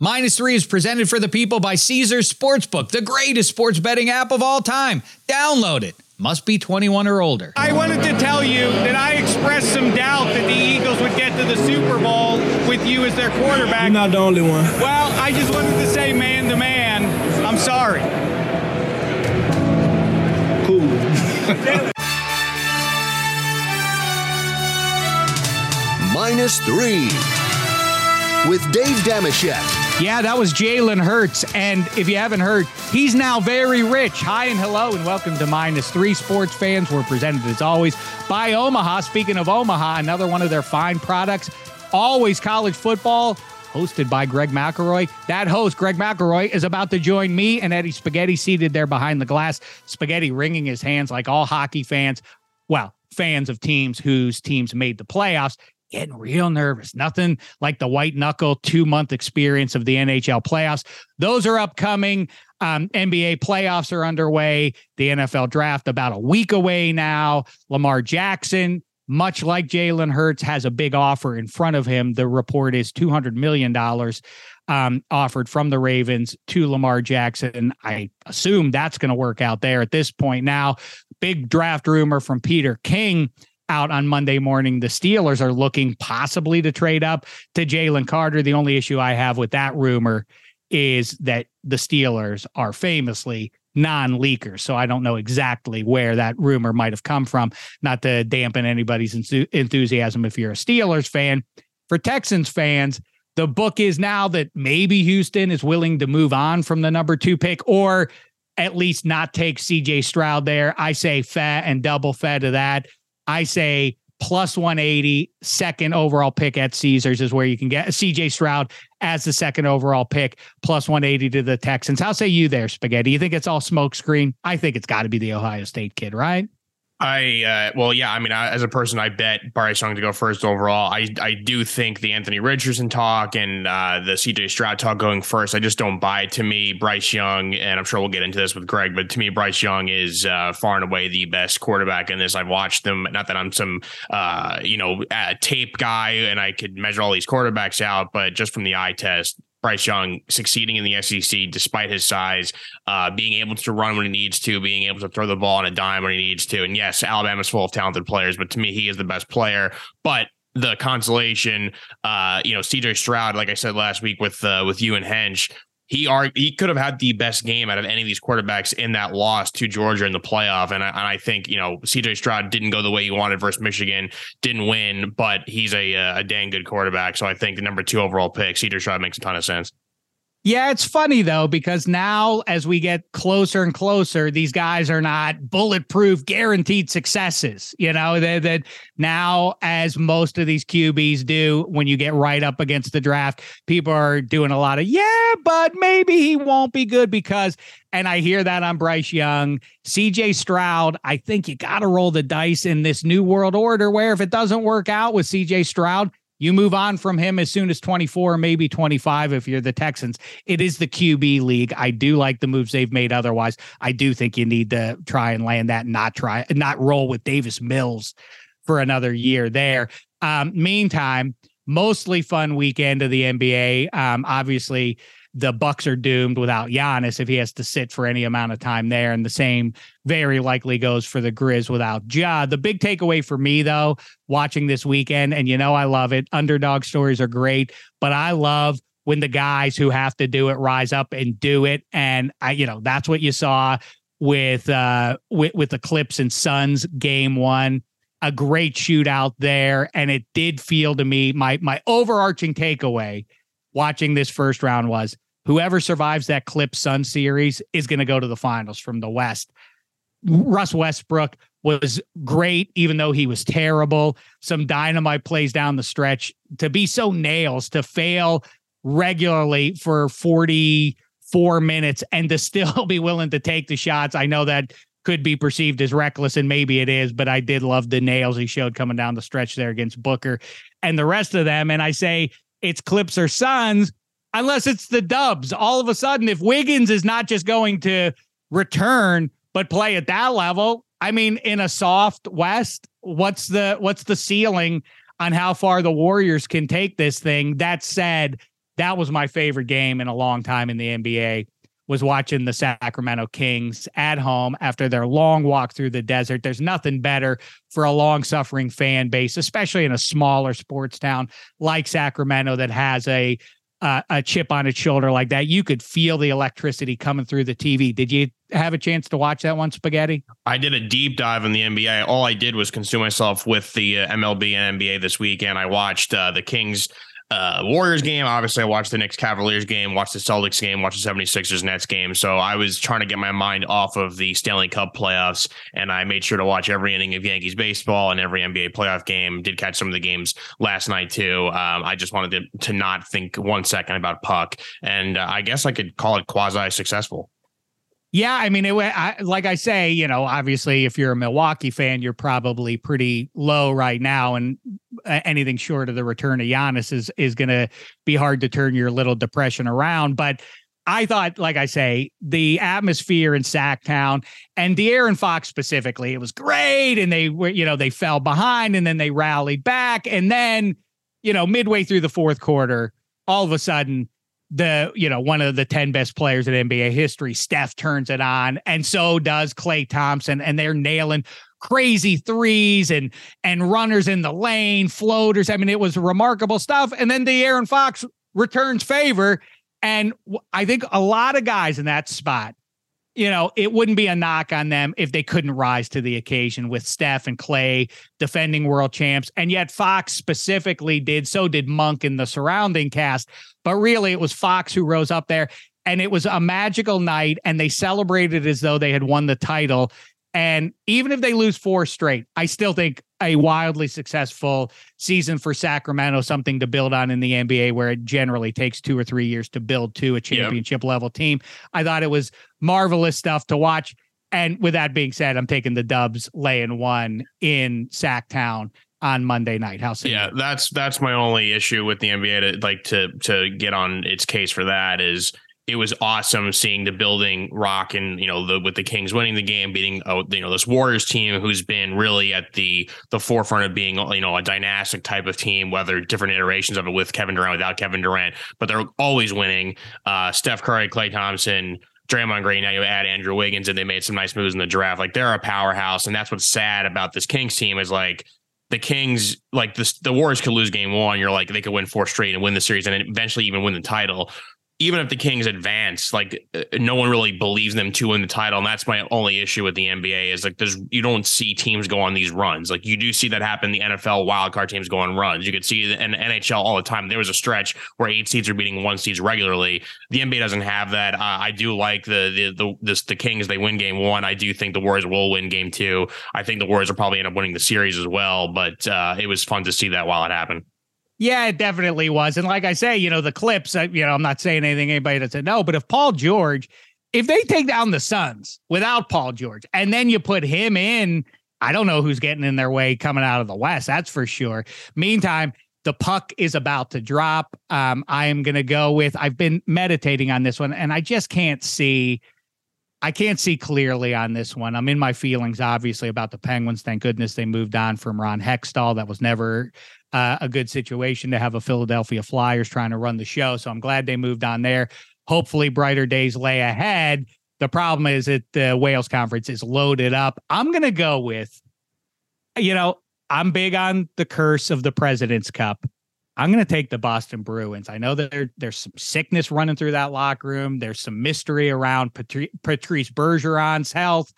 Minus three is presented for the people by Caesars Sportsbook, the greatest sports betting app of all time. Download it. Must be 21 or older. I wanted to tell you that I expressed some doubt that the Eagles would get to the Super Bowl with you as their quarterback. You're not the only one. Well, I just wanted to say, man to man, I'm sorry. Cool. Minus three with Dave Dameshek. Yeah, that was Jalen Hurts. And if you haven't heard, he's now very rich. Hi and hello, and welcome to Minus Three Sports Fans. We're presented as always by Omaha. Speaking of Omaha, another one of their fine products, always college football. Hosted by Greg McElroy. That host, Greg McElroy, is about to join me and Eddie Spaghetti seated there behind the glass. Spaghetti wringing his hands like all hockey fans. Well, fans of teams whose teams made the playoffs getting real nervous. Nothing like the white knuckle two month experience of the NHL playoffs. Those are upcoming. Um, NBA playoffs are underway. The NFL draft about a week away now. Lamar Jackson, much like Jalen Hurts, has a big offer in front of him. The report is $200 million um, offered from the Ravens to Lamar Jackson. I assume that's going to work out there at this point. Now, big draft rumor from Peter King out on Monday morning. The Steelers are looking possibly to trade up to Jalen Carter. The only issue I have with that rumor is that the Steelers are famously non leakers. So I don't know exactly where that rumor might have come from. Not to dampen anybody's enthusiasm if you're a Steelers fan. For Texans fans, the book is now that maybe Houston is willing to move on from the number two pick or at least not take CJ Stroud there. I say fat and double fat to that. I say plus 180, second overall pick at Caesars is where you can get uh, CJ Stroud as the second overall pick, plus 180 to the Texans. How say you there, Spaghetti? You think it's all smokescreen? I think it's got to be the Ohio State kid, right? I uh, well, yeah. I mean, I, as a person, I bet Bryce Young to go first overall. I I do think the Anthony Richardson talk and uh, the CJ Stroud talk going first. I just don't buy it. To me, Bryce Young, and I'm sure we'll get into this with Greg, but to me, Bryce Young is uh, far and away the best quarterback in this. I've watched them. Not that I'm some uh, you know tape guy and I could measure all these quarterbacks out, but just from the eye test, Bryce Young succeeding in the SEC despite his size, uh, being able to run when he needs to, being able to throw the ball on a dime when he needs to. And yes, Alabama's full of talented players, but to me, he is the best player. But the consolation, uh, you know, CJ Stroud, like I said last week with uh, with you and Hench, he are he could have had the best game out of any of these quarterbacks in that loss to Georgia in the playoff. And I, and I think you know CJ Stroud didn't go the way he wanted versus Michigan, didn't win, but he's a uh, a dang good quarterback. So I think the number two overall pick, CJ Stroud, makes a ton of sense. Yeah, it's funny though, because now as we get closer and closer, these guys are not bulletproof, guaranteed successes. You know, that now, as most of these QBs do, when you get right up against the draft, people are doing a lot of, yeah, but maybe he won't be good because, and I hear that on Bryce Young, CJ Stroud. I think you got to roll the dice in this new world order where if it doesn't work out with CJ Stroud, you move on from him as soon as 24, maybe 25 if you're the Texans. It is the QB league. I do like the moves they've made otherwise. I do think you need to try and land that and not try not roll with Davis Mills for another year there. Um, meantime, mostly fun weekend of the NBA. Um, obviously, the Bucks are doomed without Giannis if he has to sit for any amount of time there. And the same very likely goes for the Grizz without Ja. The big takeaway for me, though, watching this weekend, and you know I love it. Underdog stories are great, but I love when the guys who have to do it rise up and do it. And I, you know, that's what you saw with uh with, with the Clips and Suns game one. A great shootout there. And it did feel to me my my overarching takeaway watching this first round was whoever survives that Clip Sun series is going to go to the finals from the West. Russ Westbrook was great, even though he was terrible. Some dynamite plays down the stretch. To be so nails, to fail regularly for 44 minutes and to still be willing to take the shots. I know that could be perceived as reckless, and maybe it is, but I did love the nails he showed coming down the stretch there against Booker and the rest of them. And I say, it's Clips or Suns, unless it's the Dubs. All of a sudden, if Wiggins is not just going to return but play at that level, I mean, in a soft West, what's the what's the ceiling on how far the Warriors can take this thing? That said, that was my favorite game in a long time in the NBA was watching the Sacramento Kings at home after their long walk through the desert. There's nothing better for a long suffering fan base, especially in a smaller sports town like Sacramento that has a uh, a chip on its shoulder like that. You could feel the electricity coming through the TV. Did you have a chance to watch that one, Spaghetti? I did a deep dive in the NBA. All I did was consume myself with the uh, MLB and NBA this weekend. I watched uh, the Kings uh, Warriors game. Obviously, I watched the Knicks Cavaliers game, watched the Celtics game, watched the 76ers Nets game. So I was trying to get my mind off of the Stanley Cup playoffs, and I made sure to watch every inning of Yankees baseball and every NBA playoff game. Did catch some of the games last night too. Um, I just wanted to, to not think one second about puck, and uh, I guess I could call it quasi successful. Yeah, I mean, it. I, like I say, you know, obviously, if you're a Milwaukee fan, you're probably pretty low right now, and anything short of the return of Giannis is is going to be hard to turn your little depression around. But I thought, like I say, the atmosphere in Sacktown and De'Aaron Fox specifically, it was great, and they were, you know, they fell behind and then they rallied back, and then, you know, midway through the fourth quarter, all of a sudden the you know one of the 10 best players in NBA history Steph turns it on and so does Klay Thompson and they're nailing crazy threes and and runners in the lane floaters. I mean it was remarkable stuff. And then De'Aaron Fox returns favor and I think a lot of guys in that spot you know, it wouldn't be a knock on them if they couldn't rise to the occasion with Steph and Klay defending world champs. And yet Fox specifically did, so did Monk in the surrounding cast. But really, it was Fox who rose up there. And it was a magical night, and they celebrated as though they had won the title. And even if they lose four straight, I still think a wildly successful season for Sacramento, something to build on in the NBA, where it generally takes two or three years to build to a championship yep. level team. I thought it was marvelous stuff to watch. And with that being said, I'm taking the Dubs laying one in Sacktown on Monday night. How yeah, that's that's my only issue with the NBA to like to to get on its case for that is it was awesome seeing the building rock and you know the with the Kings winning the game, beating uh, you know this Warriors team who's been really at the the forefront of being you know a dynastic type of team, whether different iterations of it with Kevin Durant, without Kevin Durant, but they're always winning. Uh, Steph Curry, Klay Thompson. Draymond Green, now you add Andrew Wiggins, and they made some nice moves in the draft. Like they're a powerhouse, and that's what's sad about this Kings team is like the Kings, like the the Warriors could lose game one. You're like they could win four straight and win the series, and eventually even win the title even if the Kings advance, like uh, no one really believes them to win the title, and that's my only issue with the NBA is like there's you don't see teams go on these runs. Like you do see that happen. The NFL wildcard teams go on runs. You could see in NHL all the time. There was a stretch where eight seeds are beating one seeds regularly. The NBA doesn't have that. Uh, I do like the the the this, the Kings. They win game one. I do think the Warriors will win game two. I think the Warriors will probably end up winning the series as well. But uh, it was fun to see that while it happened. Yeah, it definitely was. And like I say, you know, the clips, you know, I'm not saying anything anybody doesn't know, but if Paul George, if they take down the Suns without Paul George and then you put him in, I don't know who's getting in their way coming out of the West. That's for sure. Meantime, the puck is about to drop. Um, I am going to go with, I've been meditating on this one and I just can't see. I can't see clearly on this one. I'm in my feelings, obviously, about the Penguins. Thank goodness they moved on from Ron Hextall. That was never uh, a good situation to have a Philadelphia Flyers trying to run the show. So I'm glad they moved on there. Hopefully, brighter days lay ahead. The problem is that the Wales conference is loaded up. I'm going to go with, you know, I'm big on the curse of the President's Cup. I'm going to take the Boston Bruins. I know that there, there's some sickness running through that locker room. There's some mystery around Patri- Patrice Bergeron's health.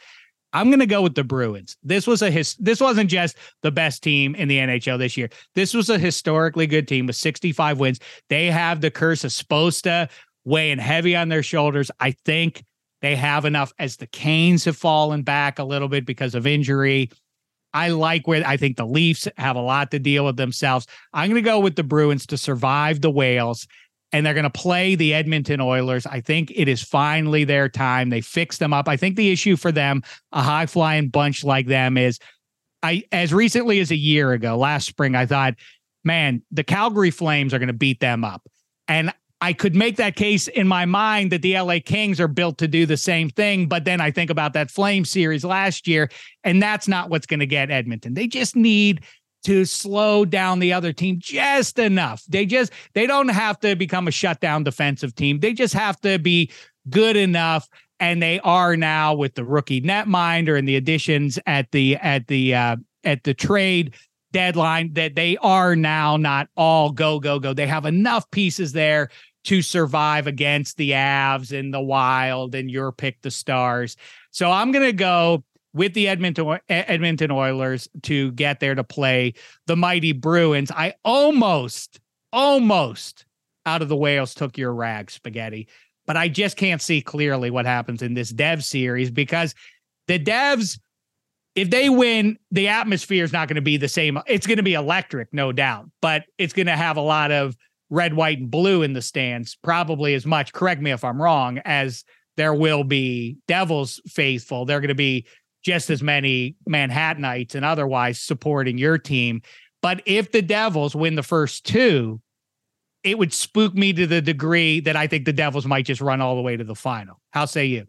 I'm going to go with the Bruins. This was a his, this wasn't just the best team in the NHL this year. This was a historically good team with 65 wins. They have the curse of Sposta weighing heavy on their shoulders. I think they have enough as the Canes have fallen back a little bit because of injury. I like where I think the Leafs have a lot to deal with themselves. I'm going to go with the Bruins to survive the Wales and they're going to play the Edmonton Oilers. I think it is finally their time. They fix them up. I think the issue for them, a high flying bunch like them, is I as recently as a year ago, last spring, I thought, man, the Calgary Flames are going to beat them up. And I could make that case in my mind that the LA Kings are built to do the same thing. But then I think about that Flame series last year, and that's not what's going to get Edmonton. They just need to slow down the other team just enough. They just they don't have to become a shutdown defensive team. They just have to be good enough and they are now with the rookie netminder and the additions at the at the uh at the trade deadline that they are now not all go go go. They have enough pieces there to survive against the Avs and the Wild and your pick the Stars. So I'm going to go with the Edmonton Edmonton Oilers to get there to play the mighty Bruins. I almost almost out of the Wales took your rag spaghetti, but I just can't see clearly what happens in this Dev series because the Devs if they win, the atmosphere is not going to be the same. It's going to be electric, no doubt, but it's going to have a lot of red, white, and blue in the stands, probably as much, correct me if I'm wrong, as there will be Devils faithful. They're going to be just as many Manhattanites and otherwise supporting your team. But if the Devils win the first two, it would spook me to the degree that I think the Devils might just run all the way to the final. How say you?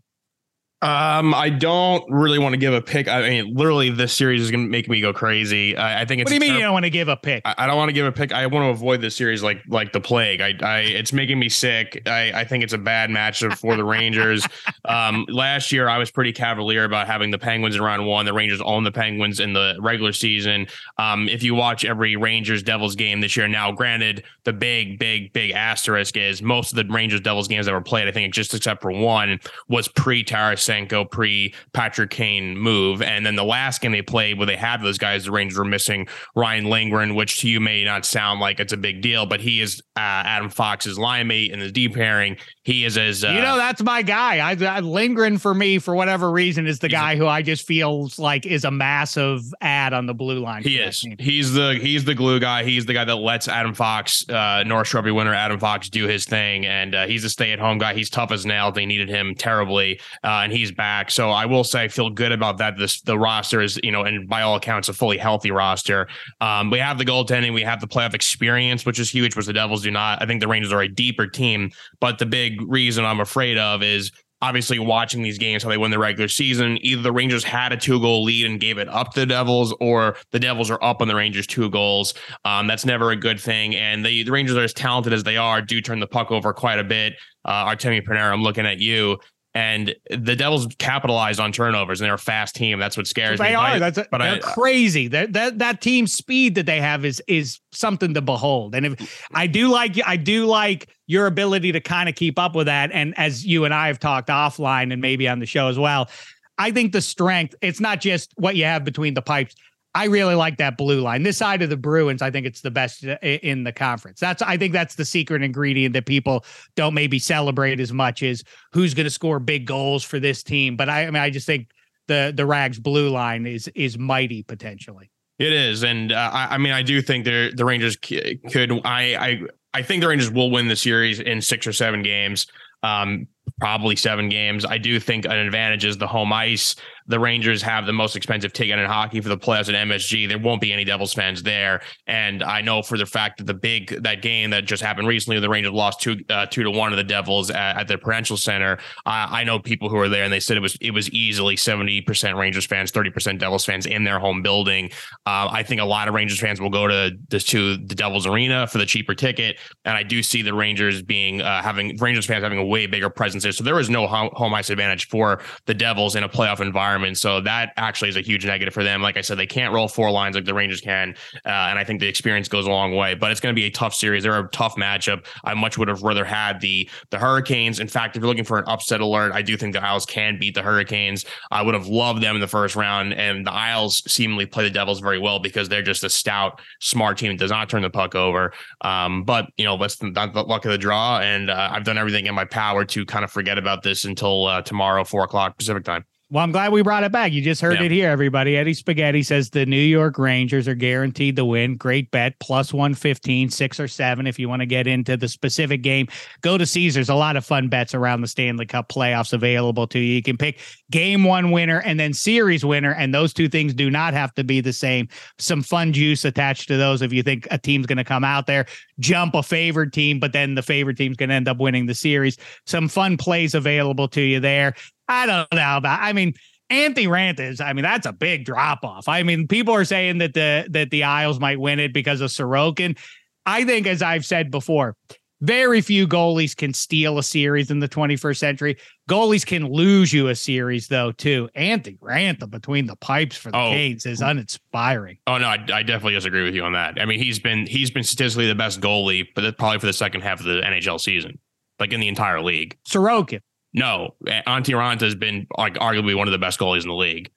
Um, I don't really want to give a pick. I mean, literally, this series is going to make me go crazy. I, I think it's. What do you mean you don't want to give a pick? I, I don't want to give a pick. I want to avoid this series like like the plague. I, I it's making me sick. I, I think it's a bad matchup for the Rangers. um, last year I was pretty cavalier about having the Penguins in round one. The Rangers own the Penguins in the regular season. Um, if you watch every Rangers Devils game this year, now granted, the big big big asterisk is most of the Rangers Devils games that were played. I think just except for one was pre Tarasenko pre Patrick Kane move. And then the last game they played where they had those guys, the Rangers were missing Ryan Lindgren, which to you may not sound like it's a big deal, but he is uh, Adam Fox's line mate in the deep pairing. He is as uh, you know that's my guy. I, I Lindgren for me for whatever reason is the guy a, who I just feels like is a massive add on the blue line. He is. He's the he's the glue guy. He's the guy that lets Adam Fox, uh, Norris Trophy winner Adam Fox, do his thing, and uh, he's a stay at home guy. He's tough as nails. They needed him terribly, uh, and he's back. So I will say I feel good about that. This the roster is you know, and by all accounts, a fully healthy roster. Um, we have the goaltending, we have the playoff experience, which is huge, which the Devils do not. I think the Rangers are a deeper team, but the big reason I'm afraid of is obviously watching these games how they win the regular season either the rangers had a two goal lead and gave it up to the devils or the devils are up on the rangers two goals um, that's never a good thing and they, the rangers are as talented as they are do turn the puck over quite a bit uh, artemi panarin i'm looking at you and the Devils capitalize on turnovers, and they're a fast team. That's what scares they me. They are. That's a, but they're I, crazy. That that that team speed that they have is is something to behold. And if I do like I do like your ability to kind of keep up with that. And as you and I have talked offline and maybe on the show as well, I think the strength. It's not just what you have between the pipes. I really like that blue line. This side of the Bruins, I think it's the best in the conference. That's I think that's the secret ingredient that people don't maybe celebrate as much as who's going to score big goals for this team. But I, I mean, I just think the the Rags blue line is is mighty potentially. It is, and uh, I, I mean, I do think the the Rangers could. I I I think the Rangers will win the series in six or seven games. Um, probably seven games. I do think an advantage is the home ice the Rangers have the most expensive ticket in hockey for the playoffs at MSG. There won't be any Devils fans there, and I know for the fact that the big that game that just happened recently, the Rangers lost two uh, two to one to the Devils at, at the Prudential Center. Uh, I know people who were there, and they said it was it was easily seventy percent Rangers fans, thirty percent Devils fans in their home building. Uh, I think a lot of Rangers fans will go to this to the Devils Arena for the cheaper ticket, and I do see the Rangers being uh, having Rangers fans having a way bigger presence there. So there is no home ice advantage for the Devils in a playoff environment. So that actually is a huge negative for them. Like I said, they can't roll four lines like the Rangers can. Uh, and I think the experience goes a long way, but it's going to be a tough series. They're a tough matchup. I much would have rather had the, the Hurricanes. In fact, if you're looking for an upset alert, I do think the Isles can beat the Hurricanes. I would have loved them in the first round. And the Isles seemingly play the Devils very well because they're just a stout, smart team that does not turn the puck over. Um, but, you know, that's the luck of the draw. And uh, I've done everything in my power to kind of forget about this until uh, tomorrow, four o'clock Pacific time. Well, I'm glad we brought it back. You just heard yeah. it here, everybody. Eddie Spaghetti says the New York Rangers are guaranteed to win. Great bet, plus 115, six or seven. If you want to get into the specific game, go to Caesars. A lot of fun bets around the Stanley Cup playoffs available to you. You can pick game one winner and then series winner, and those two things do not have to be the same. Some fun juice attached to those if you think a team's going to come out there, jump a favored team, but then the favored team's going to end up winning the series. Some fun plays available to you there. I don't know about. I mean, Antti Raanta is, I mean, that's a big drop off. I mean, people are saying that the that the Isles might win it because of Sorokin. I think, as I've said before, very few goalies can steal a series in the 21st century. Goalies can lose you a series, though, too. Antti Raanta between the pipes for the oh. Canes is uninspiring. Oh no, I, I, definitely disagree with you on that. I mean, he's been he's been statistically the best goalie, but probably for the second half of the NHL season, like in the entire league. Sorokin. No, Antti Raanta has been like arguably one of the best goalies in the league.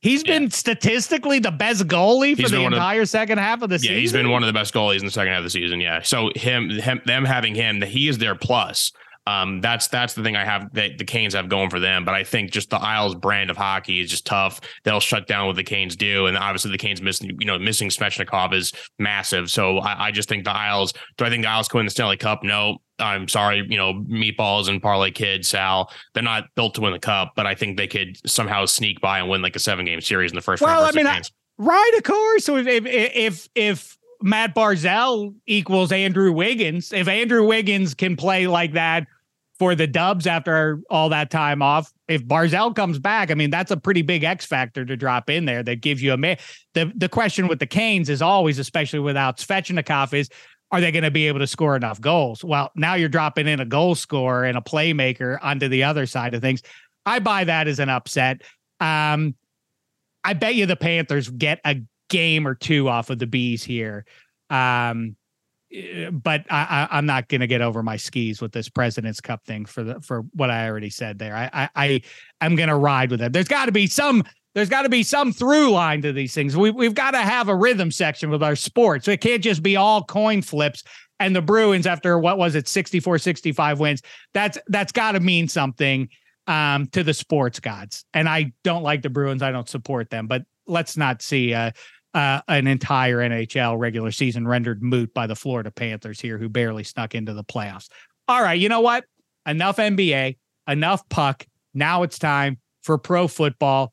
He's yeah. been statistically the best goalie for the entire second half of the yeah, season. Yeah, he's been one of the best goalies in the second half of the season. Yeah. So him, him them having him, that he is their plus. Um, that's that's the thing I have that the Canes have going for them. But I think just the Isles brand of hockey is just tough. They'll shut down what the Canes do, and obviously the Canes missing you know missing Svechnikov is massive. So I, I just think the Isles. Do I think the Isles can win the Stanley Cup? No. I'm sorry, you know, meatballs and parlay kid Sal. They're not built to win the cup, but I think they could somehow sneak by and win like a seven game series in the first. Well, I mean, I, right, of course. So if if if, if Matt Barzal equals Andrew Wiggins, if Andrew Wiggins can play like that for the Dubs after all that time off. If Barzal comes back, I mean that's a pretty big X factor to drop in there that gives you a ma- the the question with the Canes is always, especially without Svechnikov, is are they going to be able to score enough goals? Well, now you're dropping in a goal scorer and a playmaker onto the other side of things. I buy that as an upset. Um, I bet you the Panthers get a game or two off of the bees here. Um, Eh, but I, I, am not going to get over my skis with this President's Cup thing for the for what I already said there. I I, I am going to ride with it. There's got to be some there's got to be some through line to these things. We we've got to have a rhythm section with our sports. It can't just be all coin flips. And the Bruins, after what was it, 64, 65 wins, that's that's got to mean something um, to the sports gods. And I don't like the Bruins. I don't support them. But let's not see uh, uh, an entire NHL regular season rendered moot by the Florida Panthers here, who barely snuck into the playoffs. All right, you know what? Enough NBA, enough puck. Now it's time for pro football.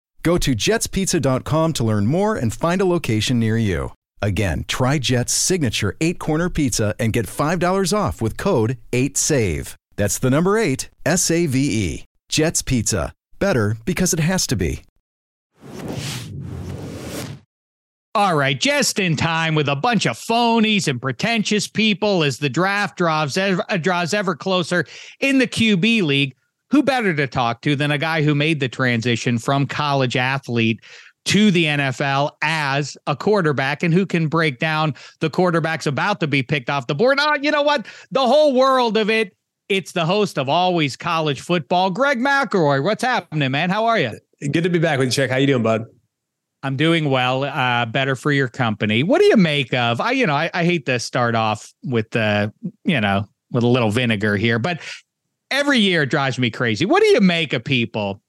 Go to jetspizza.com to learn more and find a location near you. Again, try Jet's signature eight corner pizza and get $5 off with code 8SAVE. That's the number eight, S A V E. Jet's Pizza. Better because it has to be. All right, just in time with a bunch of phonies and pretentious people as the draft draws draws ever closer in the QB league. Who better to talk to than a guy who made the transition from college athlete to the NFL as a quarterback and who can break down the quarterbacks about to be picked off the board. Oh, you know what? The whole world of it. It's the host of Always College Football, Greg McElroy. What's happening, man? How are you? Good to be back with you, Chuck. How you doing, bud? I'm doing well. Uh, better for your company. What do you make of? I, you know, I, I hate to start off with the, you know, with a little vinegar here, but every year it drives me crazy. What do you make of people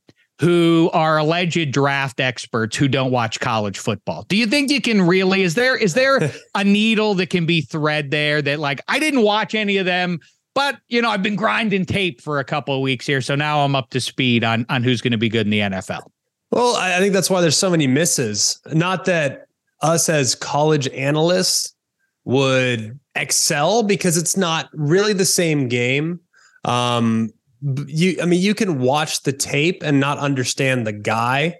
who are alleged draft experts who don't watch college football. Do you think you can really is there is there a needle that can be thread there that like I didn't watch any of them but you know I've been grinding tape for a couple of weeks here so now I'm up to speed on on who's going to be good in the NFL. Well, I think that's why there's so many misses. Not that us as college analysts would excel because it's not really the same game. Um, you i mean you can watch the tape and not understand the guy.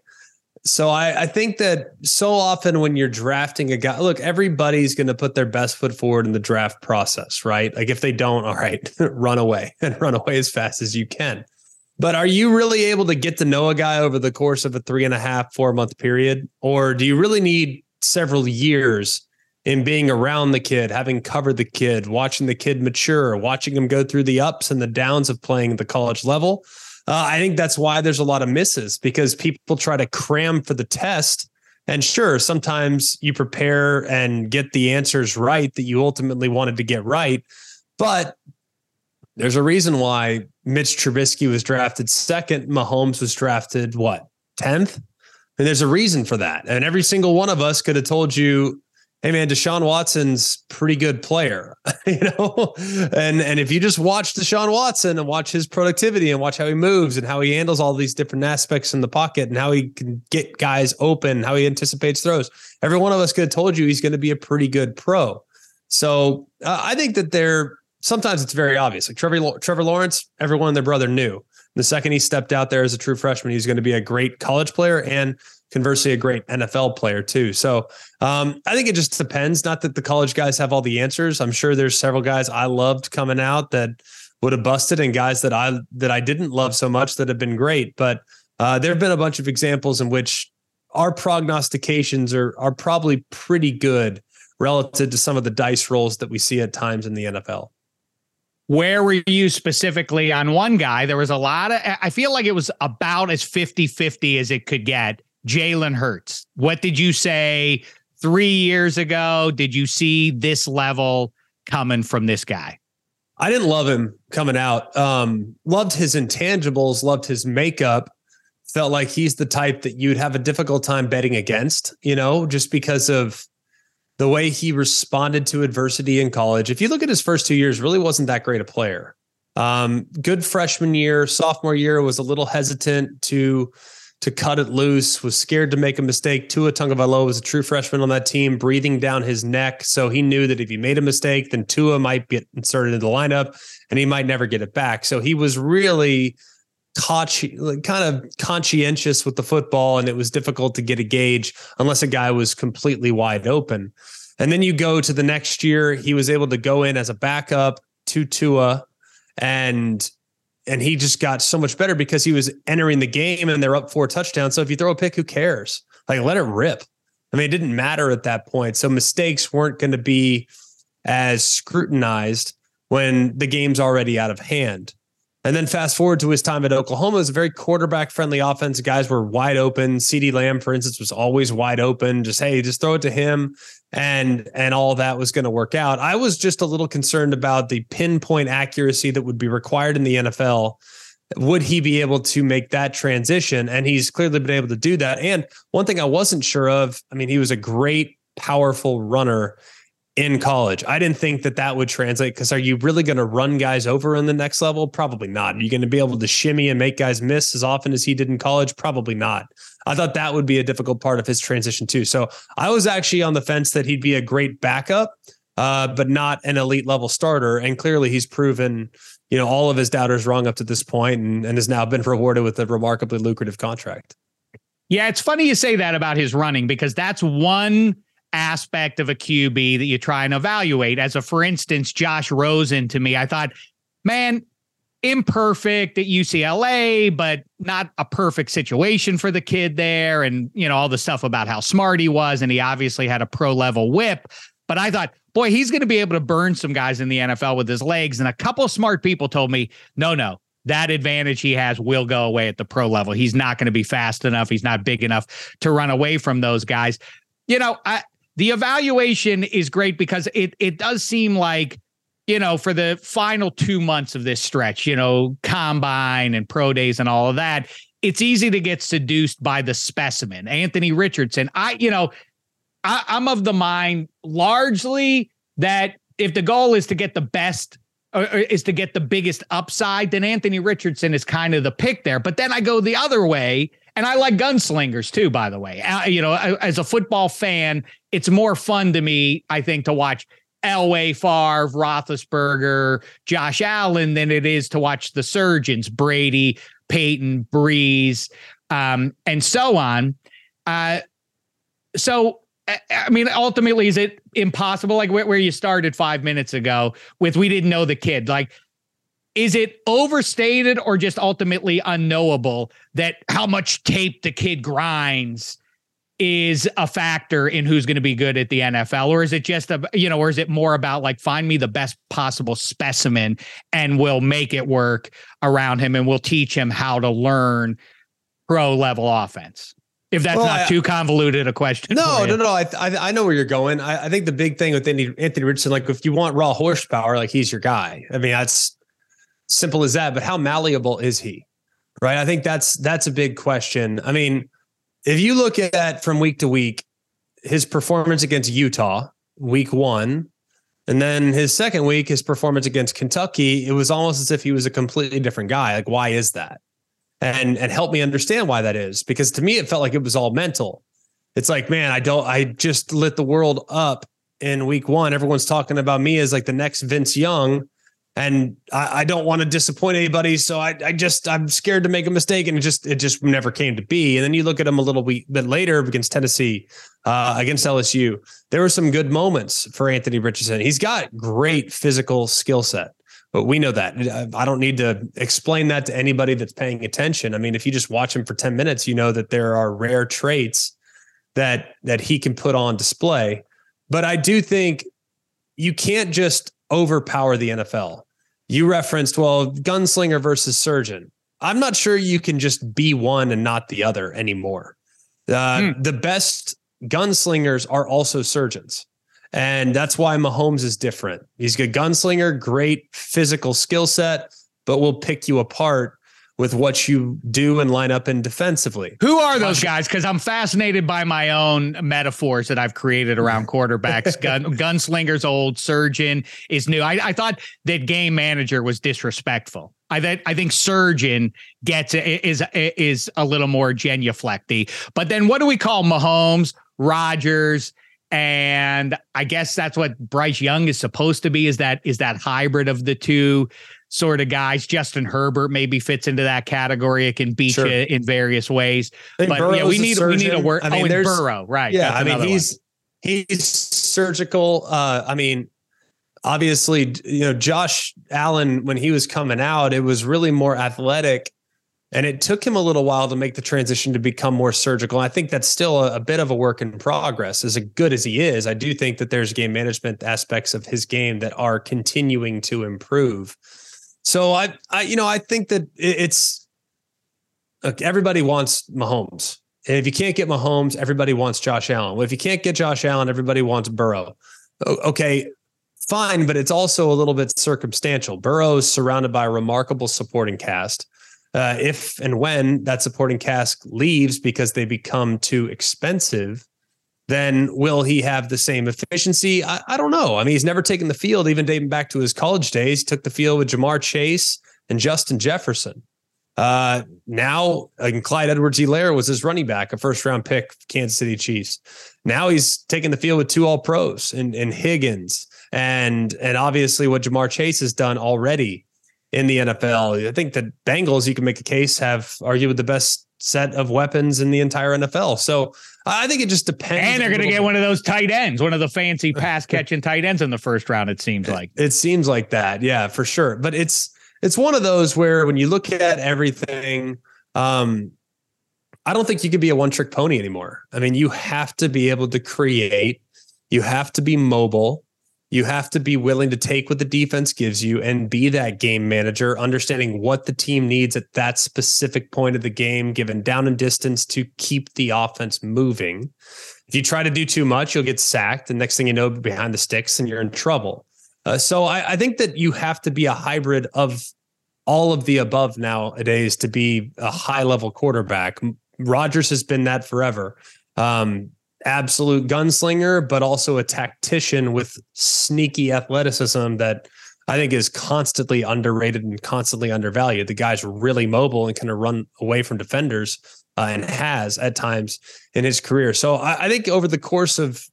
So I, I think that so often when you're drafting a guy look everybody's going to put their best foot forward in the draft process right? Like if they don't all right run away and run away as fast as you can. But are you really able to get to know a guy over the course of a three and a half four month period? Or do you really need several years in being around the kid, having covered the kid, watching the kid mature, watching him go through the ups and the downs of playing at the college level. Uh, I think that's why there's a lot of misses because people try to cram for the test. And sure, sometimes you prepare and get the answers right that you ultimately wanted to get right. But there's a reason why Mitch Trubisky was drafted second, Mahomes was drafted what, 10th? And there's a reason for that. And every single one of us could have told you hey man, Deshaun Watson's pretty good player, you know? And and if you just watch Deshaun Watson and watch his productivity and watch how he moves and how he handles all these different aspects in the pocket and how he can get guys open, how he anticipates throws, every one of us could have told you he's going to be a pretty good pro. So uh, I think that they're sometimes it's very obvious. Like Trevor Trevor Lawrence, everyone and their brother knew. The second he stepped out there as a true freshman, he's going to be a great college player and conversely a great NFL player too. So um, I think it just depends. Not that the college guys have all the answers. I'm sure there's several guys I loved coming out that would have busted, and guys that I that I didn't love so much that have been great. But uh, there have been a bunch of examples in which our prognostications are are probably pretty good relative to some of the dice rolls that we see at times in the NFL where were you specifically on one guy? There was a lot of, I feel like it was about as 50 50 as it could get. Jalen Hurts. What did you say three years ago? Did you see this level coming from this guy? I didn't love him coming out. Um, loved his intangibles, loved his makeup. Felt like he's the type that you'd have a difficult time betting against, you know, just because of the way he responded to adversity in college. If you look at his first two years, really wasn't that great a player. Um, good freshman year, sophomore year was a little hesitant to to cut it loose, was scared to make a mistake. Tua Tagovailoa was a true freshman on that team, breathing down his neck. So he knew that if he made a mistake, then Tua might get inserted into the lineup and he might never get it back. So he was really kind of conscientious with the football, and it was difficult to get a gauge unless a guy was completely wide open. And then you go to the next year, he was able to go in as a backup to Tua and and he just got so much better because he was entering the game and they're up four touchdowns. So if you throw a pick, who cares? Like let it rip. I mean, it didn't matter at that point. So mistakes weren't going to be as scrutinized when the game's already out of hand. And then fast forward to his time at Oklahoma, it was a very quarterback friendly offense. Guys were wide open. CeeDee Lamb, for instance, was always wide open. Just hey, just throw it to him, and and all that was going to work out. I was just a little concerned about the pinpoint accuracy that would be required in the NFL. Would he be able to make that transition? And he's clearly been able to do that. And one thing I wasn't sure of, I mean, he was a great, powerful runner in college. I didn't think that that would translate because are you really going to run guys over in the next level? Probably not. Are you going to be able to shimmy and make guys miss as often as he did in college? Probably not. I thought that would be a difficult part of his transition too. So I was actually on the fence that he'd be a great backup, uh, but not an elite level starter. And clearly he's proven, you know, all of his doubters wrong up to this point and, and has now been rewarded with a remarkably lucrative contract. Yeah, it's funny you say that about his running because that's one aspect of a QB that you try and evaluate. As a for instance, Josh Rosen to me, I thought, man, imperfect at UCLA, but not a perfect situation for the kid there. And, you know, all the stuff about how smart he was. And he obviously had a pro level whip. But I thought, boy, he's going to be able to burn some guys in the NFL with his legs. And a couple smart people told me, no, no, that advantage he has will go away at the pro level. He's not going to be fast enough. He's not big enough to run away from those guys. You know, I, the evaluation is great because it it does seem like you know for the final two months of this stretch you know combine and pro days and all of that it's easy to get seduced by the specimen. Anthony richardson i you know I, i'm of the mind largely that if the goal is to get the best is to get the biggest upside then anthony richardson is kind of the pick there. But then i go the other way and I like gunslingers too, by the way. Uh, you know, as a football fan, it's more fun to me, I think, to watch Elway, Favre, Roethlisberger, Josh Allen than it is to watch the surgeons, Brady, Peyton, Brees, um, and so on. Uh, so, I mean, ultimately, is it impossible? Like where, where you started five minutes ago with we didn't know the kid. Like is it overstated or just ultimately unknowable that how much tape the kid grinds is a factor in who's going to be good at the NFL or is it just a you know or is it more about like find me the best possible specimen and we'll make it work around him and we'll teach him how to learn pro level offense if that's well, not I, too convoluted a question. No, no, no. I, I, I know where you're going. I, I think the big thing with Anthony, Anthony Richardson, like if you want raw horsepower, like he's your guy. I mean, that's simple as that. But how malleable is he? Right. I think that's that's a big question. I mean, if you look at from week to week, his performance against Utah, week one, and then his second week, his performance against Kentucky, it was almost as if he was a completely different guy. Like, why is that? And and help me understand why that is. Because to me, it felt like it was all mental. It's like, man, I don't I just lit the world up in week one. Everyone's talking about me as like the next Vince Young and I, I, don't want to disappoint anybody. So I, I just I'm scared to make a mistake, and it just it just never came to be. And then you look at him a little bit later against Tennessee, uh, against LSU. There were some good moments for Anthony Richardson. He's got great physical skill set, but we know that. I don't need to explain that to anybody that's paying attention. I mean, if you just watch him for ten minutes, you know that there are rare traits that that he can put on display. But I do think you can't just overpower the NFL. You referenced, well, gunslinger versus surgeon. I'm not sure you can just be one and not the other anymore. Uh, hmm. The best gunslingers are also surgeons. And that's why Mahomes is different. He's a gunslinger, great physical skill set, but will pick you apart with what you do and line up in defensively. Who are those guys? Because I'm fascinated by my own metaphors that I've created around quarterbacks. Gun, gunslinger's old, surgeon is new. I, I thought that game manager was disrespectful. I think I think surgeon gets is is a little more genuflecty. But then what do we call Mahomes, Rodgers, And I guess that's what Bryce Young is supposed to be. Is that is that hybrid of the two? Sort of guys. Justin Herbert maybe fits into that category. It can beat sure. you in various ways. But yeah, we need we need a word. I mean, oh, there's Burrow, right? Yeah, I mean he's one. he's surgical. Uh, I mean, obviously, you know, Josh Allen when he was coming out, it was really more athletic. And it took him a little while to make the transition to become more surgical. And I think that's still a, a bit of a work in progress. As good as he is, I do think that there's game management aspects of his game that are continuing to improve. So I, I, you know, I think that it's look, everybody wants Mahomes. And if you can't get Mahomes, everybody wants Josh Allen. Well, if you can't get Josh Allen, everybody wants Burrow. Okay, fine, but it's also a little bit circumstantial. Burrow is surrounded by a remarkable supporting cast. Uh, if and when that supporting cast leaves because they become too expensive, then will he have the same efficiency? I, I, don't know. I mean, he's never taken the field, even dating back to his college days. He took the field with Ja'Marr Chase and Justin Jefferson. Uh, now, and Clyde Edwards-Helaire was his running back, a first round pick, Kansas City Chiefs. Now he's taking the field with two all pros and, and Higgins and and obviously what Ja'Marr Chase has done already in the NFL. I think the Bengals, you can make a case, have arguably the best set of weapons in the entire NFL. So I think it just depends. And they're going to get one of those tight ends, one of the fancy pass catching tight ends in the first round. It seems like it, it seems like that, yeah, for sure. But it's it's one of those where when you look at everything, um, I don't think you can be a one trick pony anymore. I mean, you have to be able to create. You have to be mobile. You have to be willing to take what the defense gives you and be that game manager, understanding what the team needs at that specific point of the game, given down and distance to keep the offense moving. If you try to do too much, you'll get sacked. The next thing you know, behind the sticks and you're in trouble. Uh, so I, I think that you have to be a hybrid of all of the above nowadays to be a high level quarterback. Rodgers has been that forever. Um, absolute gunslinger, but also a tactician with sneaky athleticism that I think is constantly underrated and constantly undervalued. The guy's really mobile and kind of run away from defenders uh, and has at times in his career. So I, I think over the course of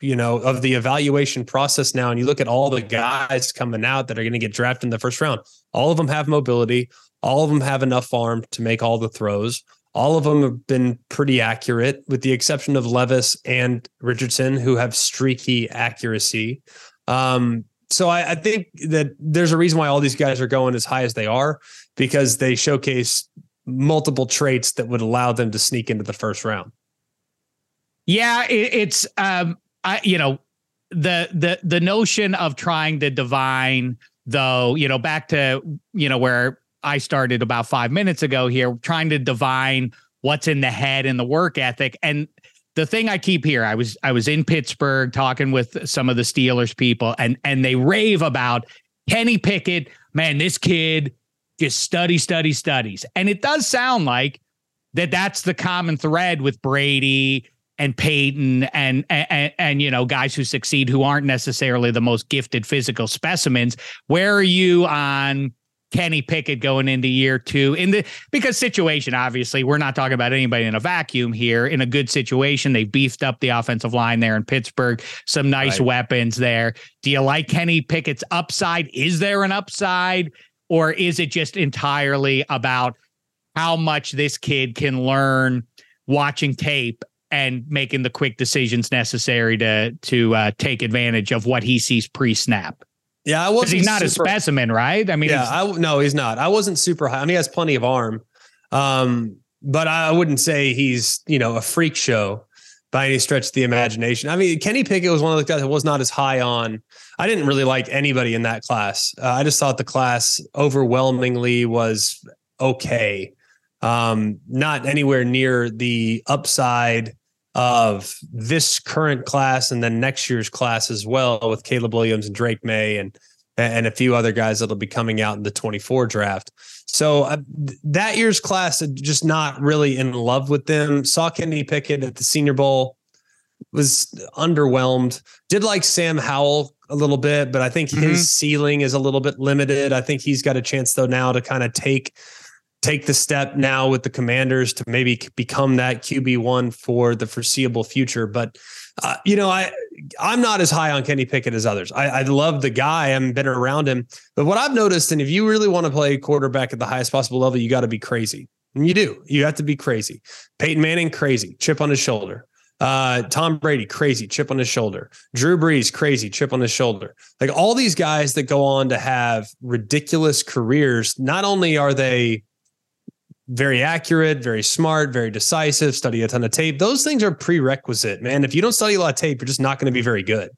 you know of the evaluation process now, and you look at all the guys coming out that are going to get drafted in the first round, all of them have mobility. All of them have enough arm to make all the throws. All of them have been pretty accurate, with the exception of Levis and Richardson, who have streaky accuracy. Um, so I, I, think that there's a reason why all these guys are going as high as they are because they showcase multiple traits that would allow them to sneak into the first round. Yeah, it, it's um, I you know the the the notion of trying to divine though you know back to you know where I started about five minutes ago here, trying to divine what's in the head and the work ethic. And the thing I keep here, I was I was in Pittsburgh talking with some of the Steelers people, and and they rave about Kenny Pickett. Man, this kid just study, study, studies, and it does sound like that. That's the common thread with Brady and Peyton and, and and you know guys who succeed who aren't necessarily the most gifted physical specimens. Where are you on? Kenny Pickett going into year two. In the because situation obviously we're not talking about anybody in a vacuum here. In a good situation they beefed up the offensive line there in Pittsburgh. Some nice right. weapons there. Do you like Kenny Pickett's upside? Is there an upside? Or is it just entirely about how much this kid can learn watching tape and making the quick decisions necessary to to uh, take advantage of what he sees pre-snap yeah, I was. He's not super, a specimen, right? I mean, yeah, I, no, he's not. I wasn't super high. I mean, he has plenty of arm, um, but I wouldn't say he's you know a freak show by any stretch of the imagination. I mean, Kenny Pickett was one of the guys that was not as high on. I didn't really like anybody in that class. Uh, I just thought the class overwhelmingly was okay, um, not anywhere near the upside of this current class and then next year's class as well with Caleb Williams and Drake Maye and and a few other guys that'll be coming out in the 24 draft. So uh, that year's class, just not really in love with them. Saw Kennedy Pickett at the Senior Bowl, was underwhelmed. Did like Sam Howell a little bit, but I think his mm-hmm. ceiling is a little bit limited. I think he's got a chance though now to kind of take take the step now with the commanders to maybe become that QB1 for the foreseeable future. But, uh, you know, I, I'm not as high on Kenny Pickett as others. I, I love the guy. I haven't been around him. But what I've noticed, and if you really want to play quarterback at the highest possible level, you got to be crazy. And you do. You have to be crazy. Peyton Manning, crazy, chip on his shoulder. Uh, Tom Brady, crazy, chip on his shoulder. Drew Brees, crazy, chip on his shoulder. Like all these guys that go on to have ridiculous careers, not only are they very accurate, very smart, very decisive, study a ton of tape. Those things are prerequisite, man. If you don't study a lot of tape, you're just not going to be very good.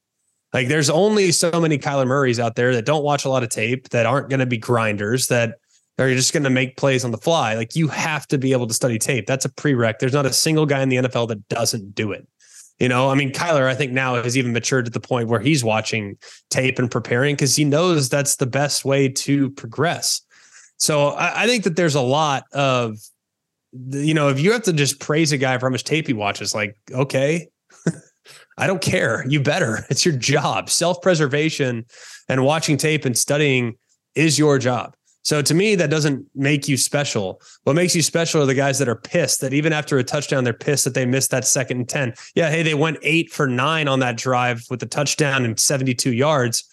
Like there's only so many Kyler Murrays out there that don't watch a lot of tape, that aren't going to be grinders, that are just going to make plays on the fly. Like you have to be able to study tape. That's a prereq. There's not a single guy in the NFL that doesn't do it. You know, I mean, Kyler, I think now has even matured to the point where he's watching tape and preparing because he knows that's the best way to progress. So I, I think that there's a lot of, you know, if you have to just praise a guy for how much tape he watches, like, okay, I don't care. You better. It's your job. Self preservation and watching tape and studying is your job. So to me, that doesn't make you special. What makes you special are the guys that are pissed that even after a touchdown, they're pissed that they missed that second and 10. Yeah, hey, they went eight for nine on that drive with the touchdown and 72 yards,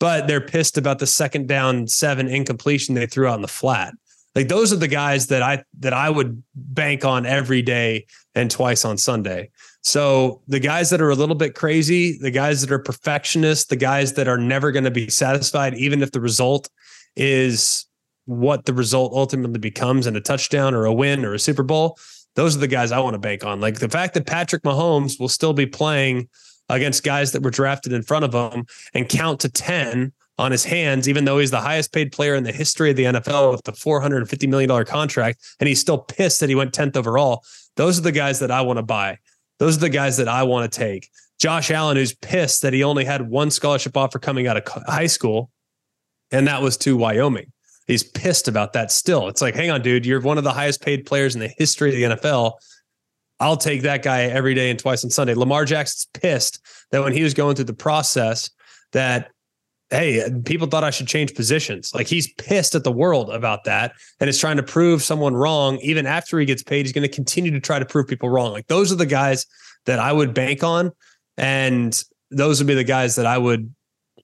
but they're pissed about the second down seven incompletion they threw out in the flat. Like those are the guys that I that I would bank on every day and twice on Sunday. So the guys that are a little bit crazy, the guys that are perfectionists, the guys that are never going to be satisfied, even if the result is what the result ultimately becomes in a touchdown or a win or a Super Bowl, those are the guys I want to bank on. Like the fact that Patrick Mahomes will still be playing against guys that were drafted in front of him and count to 10 on his hands, even though he's the highest paid player in the history of the NFL with the $450 million contract, and he's still pissed that he went 10th overall. Those are the guys that I want to buy. Those are the guys that I want to take. Josh Allen, who's pissed that he only had one scholarship offer coming out of high school, and that was to Wyoming he's pissed about that still. It's like, hang on, dude, you're one of the highest paid players in the history of the NFL. I'll take that guy every day and twice on Sunday. Lamar Jackson's pissed that when he was going through the process that hey, people thought I should change positions. Like he's pissed at the world about that and is trying to prove someone wrong. Even after he gets paid, he's going to continue to try to prove people wrong. Like those are the guys that I would bank on. And those would be the guys that I would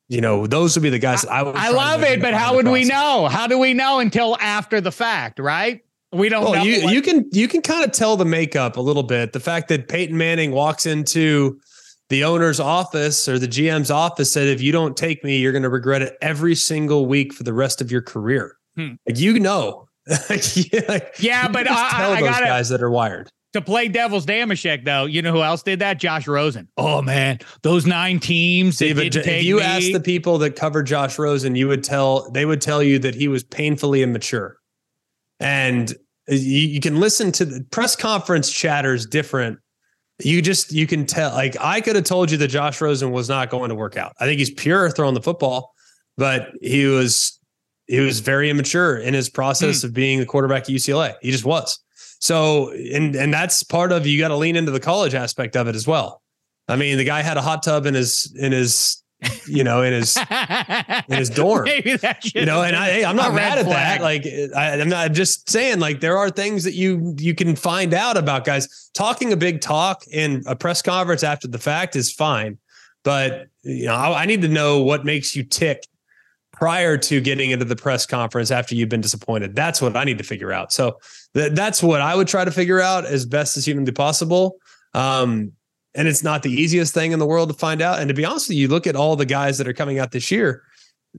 you know, those would be the guys I would. I love it, but how would we know? How do we know until after the fact, right? We don't well, know. You, what- you can you can kind of tell the makeup a little bit. The fact that Peyton Manning walks into the owner's office or the GM's office said, if you don't take me, you're going to regret it every single week for the rest of your career. Hmm. Like you know. yeah, yeah but I, tell I those gotta, guys that are wired to play devil's Dameshek though you know who else did that josh rosen oh man those nine teams See, but if you ask the people that cover josh rosen you would tell they would tell you that he was painfully immature and you, you can listen to the press conference chatters different you just you can tell like i could have told you that josh rosen was not going to work out i think he's pure throwing the football but he was he was very immature in his process mm. of being the quarterback at ucla he just was so, and and that's part of you got to lean into the college aspect of it as well. I mean, the guy had a hot tub in his in his you know in his in his dorm. Maybe that you know, and I hey, I'm not mad at that. Like I, I'm not I'm just saying like there are things that you you can find out about guys talking a big talk in a press conference after the fact is fine, but you know I, I need to know what makes you tick prior to getting into the press conference after you've been disappointed. That's what I need to figure out. So th- that's what I would try to figure out as best as humanly possible. Um, and it's not the easiest thing in the world to find out. And to be honest with you, you look at all the guys that are coming out this year.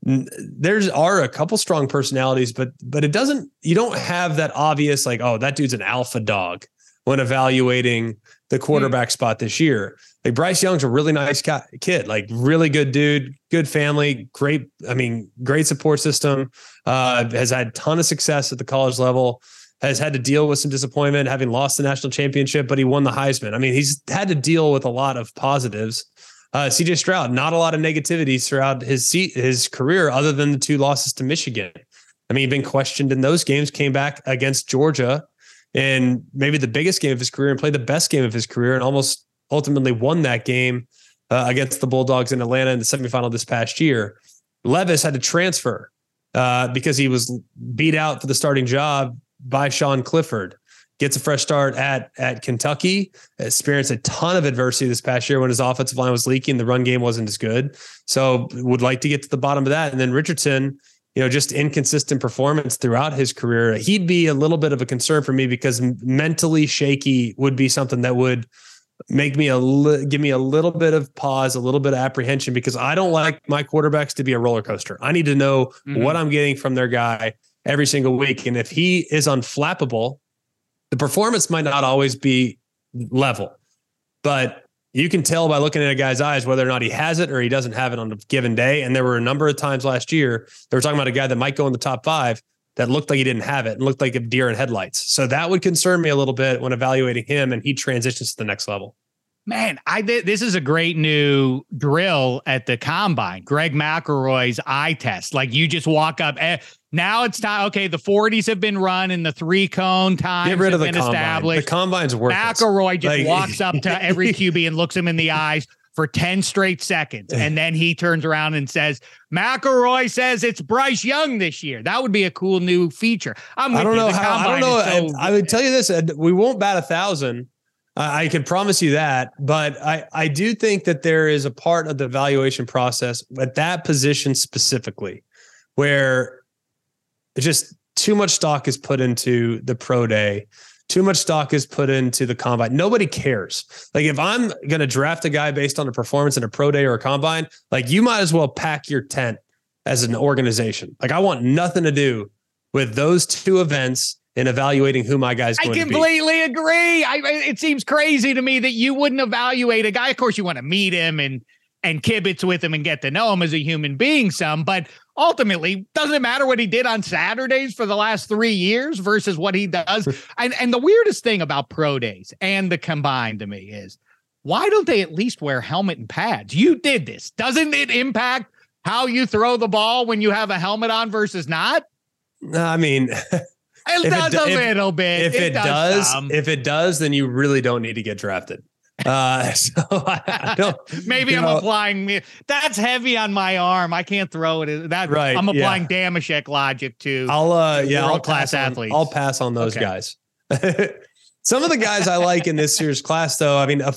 There's are a couple strong personalities, but but it doesn't. You don't have that obvious like, oh, that dude's an alpha dog when evaluating the quarterback mm. spot this year. Like Bryce Young's a really nice kid, like really good dude, good family, great. I mean, great support system. Uh, has had a ton of success at the college level. Has had to deal with some disappointment, having lost the national championship, but he won the Heisman. I mean, he's had to deal with a lot of positives. Uh, CJ Stroud, not a lot of negativity throughout his seat, his career, other than the two losses to Michigan. I mean, he'd been questioned in those games, came back against Georgia and maybe the biggest game of his career and played the best game of his career and almost ultimately won that game uh, against the Bulldogs in Atlanta in the semifinal this past year. Levis had to transfer uh, because he was beat out for the starting job by Sean Clifford. Gets a fresh start at at Kentucky. Experienced a ton of adversity this past year when his offensive line was leaking. The run game wasn't as good. So would like to get to the bottom of that. And then Richardson you know, just inconsistent performance throughout his career. He'd be a little bit of a concern for me because mentally shaky would be something that would make me a li- give me a little bit of pause, a little bit of apprehension because I don't like my quarterbacks to be a roller coaster. I need to know mm-hmm. what I'm getting from their guy every single week, and if he is unflappable, the performance might not always be level, but you can tell by looking at a guy's eyes whether or not he has it or he doesn't have it on a given day. And there were a number of times last year they were talking about a guy that might go in the top five that looked like he didn't have it and looked like a deer in headlights. So that would concern me a little bit when evaluating him and he transitions to the next level. Man, I did. This is a great new drill at the combine. Greg McElroy's eye test. Like you just walk up. Eh, now it's time. Okay, the 40s have been run and the three cone times Get rid of the been combine. established. The combine's worthless. McElroy just Like- walks up to every QB and looks him in the eyes for 10 straight seconds. And then he turns around and says, McElroy says it's Bryce Young this year. That would be a cool new feature. I'm I don't know how. I don't know. so- I, I would tell you this: we won't bat a thousand. I I can promise you that. But I, I do think that there is a part of the evaluation process at that position specifically, where it's just too much stock is put into the pro day. Too much stock is put into the combine. Nobody cares. Like if I'm going to draft a guy based on a performance in a pro day or a combine, like you might as well pack your tent as an organization. Like I want nothing to do with those two events in evaluating who my guy's I going to be. completely agree. I it seems crazy to me that you wouldn't evaluate a guy. Of course, you want to meet him and and kibitz with him and get to know him as a human being some, but ultimately doesn't it matter what he did on Saturdays for the last three years versus what he does. and and the weirdest thing about pro days and the combined to me is why don't they at least wear helmet and pads? You did this. Doesn't it impact how you throw the ball when you have a helmet on versus not? No, I mean, It If it does a if- little bit. if it, does, some. if it does, then you really don't need to get drafted. Uh, so I, I don't. Maybe I'm know, applying me. That's heavy on my arm. I can't throw it. That Right, I'm yeah. applying Dameshek logic to. I'll uh, yeah, I'll World-class pass on- athletes. I'll pass on those Okay. guys. Some of the guys I like in this year's class, though, I mean, uh,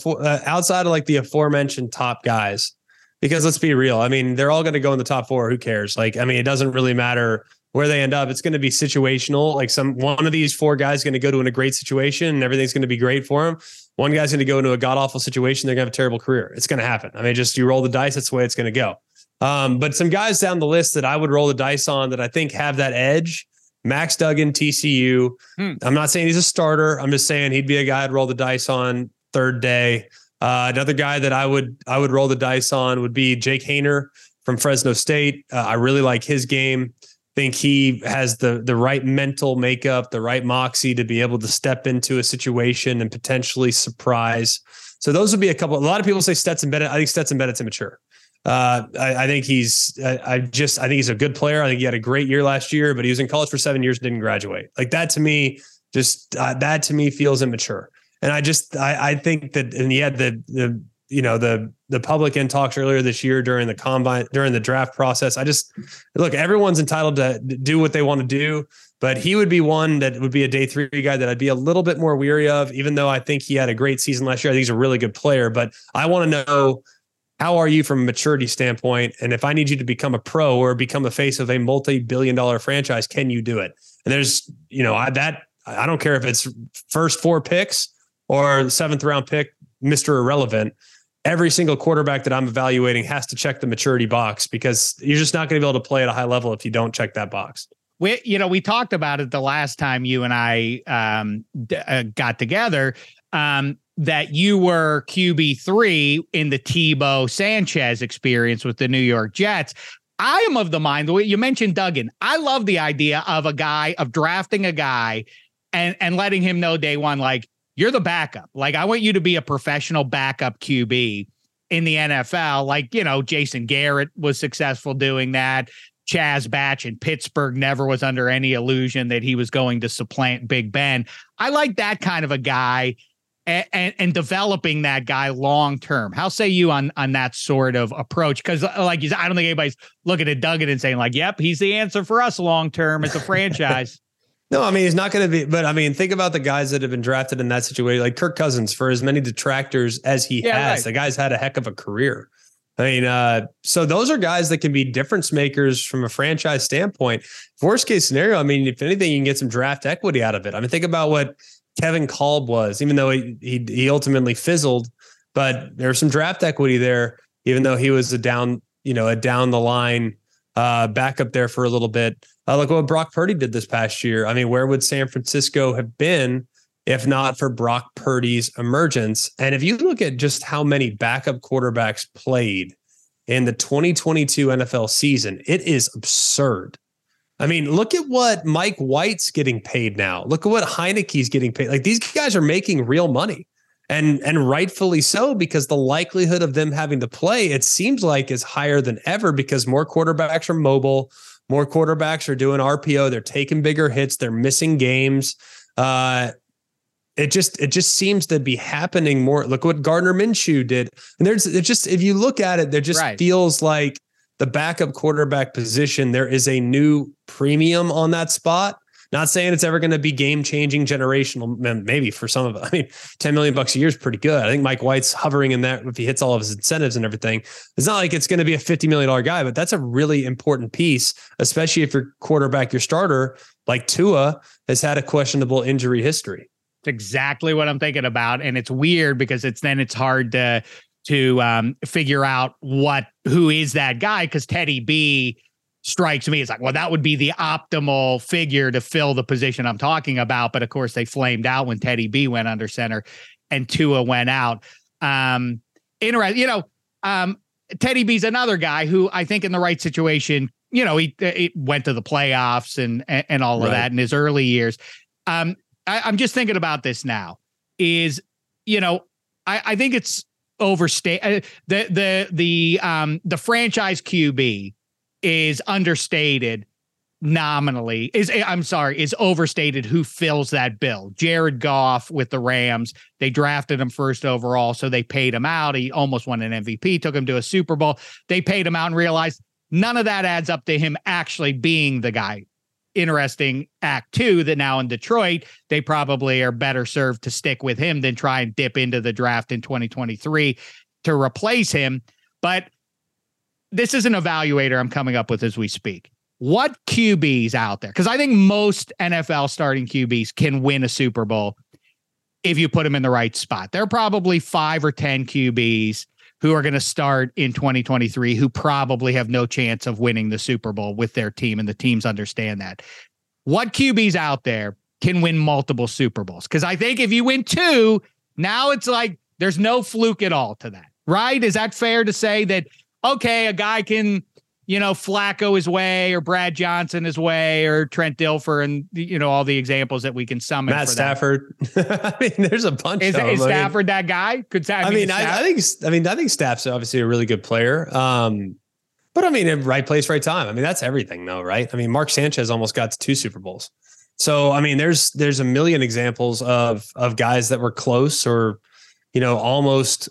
outside of like the aforementioned top guys, because let's be real, I mean, they're all going to go in the top four. Who cares? Like, I mean, it doesn't really matter where they end up. It's going to be situational. Like, some one of these four guys is going to go to in a great situation, and everything's going to be great for him. One guy's going to go into a god awful situation. They're going to have a terrible career. It's going to happen. I mean, just you roll the dice. That's the way it's going to go. Um, but some guys down the list that I would roll the dice on that I think have that edge. Max Duggan, TCU. Hmm. I'm not saying he's a starter. I'm just saying he'd be a guy I'd roll the dice on third day. Uh, another guy that I would I would roll the dice on would be Jake Haener from Fresno State. Uh, I really like his game. Think he has the the right mental makeup, the right moxie to be able to step into a situation and potentially surprise. So those would be a couple. A lot of people say Stetson Bennett. I think Stetson Bennett's immature. Uh, I, I think he's. I, I just. I think he's a good player. I think he had a great year last year, but he was in college for seven years, didn't graduate. Like that to me, just uh, that to me feels immature. And I just. I, I think that, and he had the the you know the the public in talks earlier this year during the combine during the draft process. I just look. Everyone's entitled to do what they want to do. But he would be one that would be a day three guy that I'd be a little bit more weary of, even though I think he had a great season last year. I think he's a really good player, but I want to know how are you from a maturity standpoint? And if I need you to become a pro or become a face of a multi-billion dollar franchise, can you do it? And there's, you know, I that I don't care if it's first four picks or seventh round pick, Mr. Irrelevant. Every single quarterback that I'm evaluating has to check the maturity box because you're just not going to be able to play at a high level if you don't check that box. we, you know, we talked about it the last time you and I um, d- uh, got together. Um, that you were QB three in the Tebow Sanchez experience with the New York Jets. I am of the mind. You mentioned Duggan. I love the idea of a guy of drafting a guy and and letting him know day one, like you're the backup. Like I want you to be a professional backup QB in the NFL. Like you know, Jason Garrett was successful doing that. Chaz Batch in Pittsburgh never was under any illusion that he was going to supplant Big Ben. I like that kind of a guy and, and, and developing that guy long term. How say you on on that sort of approach? Because uh, like you I don't think anybody's looking at Duggan and saying like, "Yep, he's the answer for us long term as a franchise." No, I mean he's not going to be. But I mean, think about the guys that have been drafted in that situation, like Kirk Cousins. For as many detractors as he Yeah, has, right. the guy's had a heck of a career. I mean, uh, so those are guys that can be difference makers from a franchise standpoint. Worst case scenario, I mean, if anything, you can get some draft equity out of it. I mean, think about what Kevin Kolb was, even though he he, he ultimately fizzled, but there's some draft equity there, even though he was a down, you know, a down the line uh, backup there for a little bit. Uh, look what Brock Purdy did this past year. I mean, where would San Francisco have been if not for Brock Purdy's emergence. And if you look at just how many backup quarterbacks played in the 2022 NFL season, it is absurd. I mean, look at what Mike White's getting paid now. Look at what Heinicke's getting paid. Like these guys are making real money. And and rightfully so, because the likelihood of them having to play, it seems like is higher than ever because more quarterbacks are mobile, more quarterbacks are doing RPO, they're taking bigger hits, they're missing games. Uh, it just it just seems to be happening more. Look what Gardner Minshew did. And there's it just if you look at it, there just Right. feels like the backup quarterback position, there is a new premium on that spot. Not saying it's ever going to be game changing, generational. Maybe for some of it. I mean, ten million bucks a year is pretty good. I think Mike White's hovering in that if he hits all of his incentives and everything. It's not like it's going to be a fifty million dollar guy, but that's a really important piece, especially if your quarterback, your starter, like Tua, has had a questionable injury history. It's exactly what I'm thinking about, and it's weird because it's then it's hard to to um, figure out what who is that guy because Teddy B strikes me as like, well, that would be the optimal figure to fill the position I'm talking about. But of course, they flamed out when Teddy B went under center and Tua went out. Um, interesting, you know. Um, Teddy B's another guy who I think in the right situation, you know, he, he went to the playoffs and and, and all of that in his early years. Um, I, I'm just thinking about this now. Is you know, I, I think it's overstate uh, the the the um the franchise QB is understated nominally is eh, I'm sorry is overstated who fills that bill. Jared Goff with the Rams, they drafted him first overall so they paid him out. He almost won an MVP, took him to a Super Bowl. They paid him out and realized none of that adds up to him actually being the guy. Interesting act two that now in Detroit, they probably are better served to stick with him than try and dip into the draft in 2023 to replace him. But this is an evaluator I'm coming up with as we speak. What QBs out there? Because I think most NFL starting QBs can win a Super Bowl if you put them in the right spot. There are probably five or 10 QBs who are going to start in 2023 who probably have no chance of winning the Super Bowl with their team, and the teams understand that. What QBs out there can win multiple Super Bowls? Because I think if you win two, now it's like there's no fluke at all to that, right? Is that fair to say that, okay, a guy can, you know, Flacco his way or Brad Johnson his way or Trent Dilfer and, you know, all the examples that we can summon Matt for that. Stafford. I mean, there's a bunch Is, of them. is I mean- Stafford that guy? Could Stafford? I mean, I, I think I mean I think Staff's obviously a really good player. Um, but I mean, in right place, right time. I mean, that's everything, though, right? I mean, Mark Sanchez almost got to two Super Bowls. So I mean, there's there's a million examples of of guys that were close or you know almost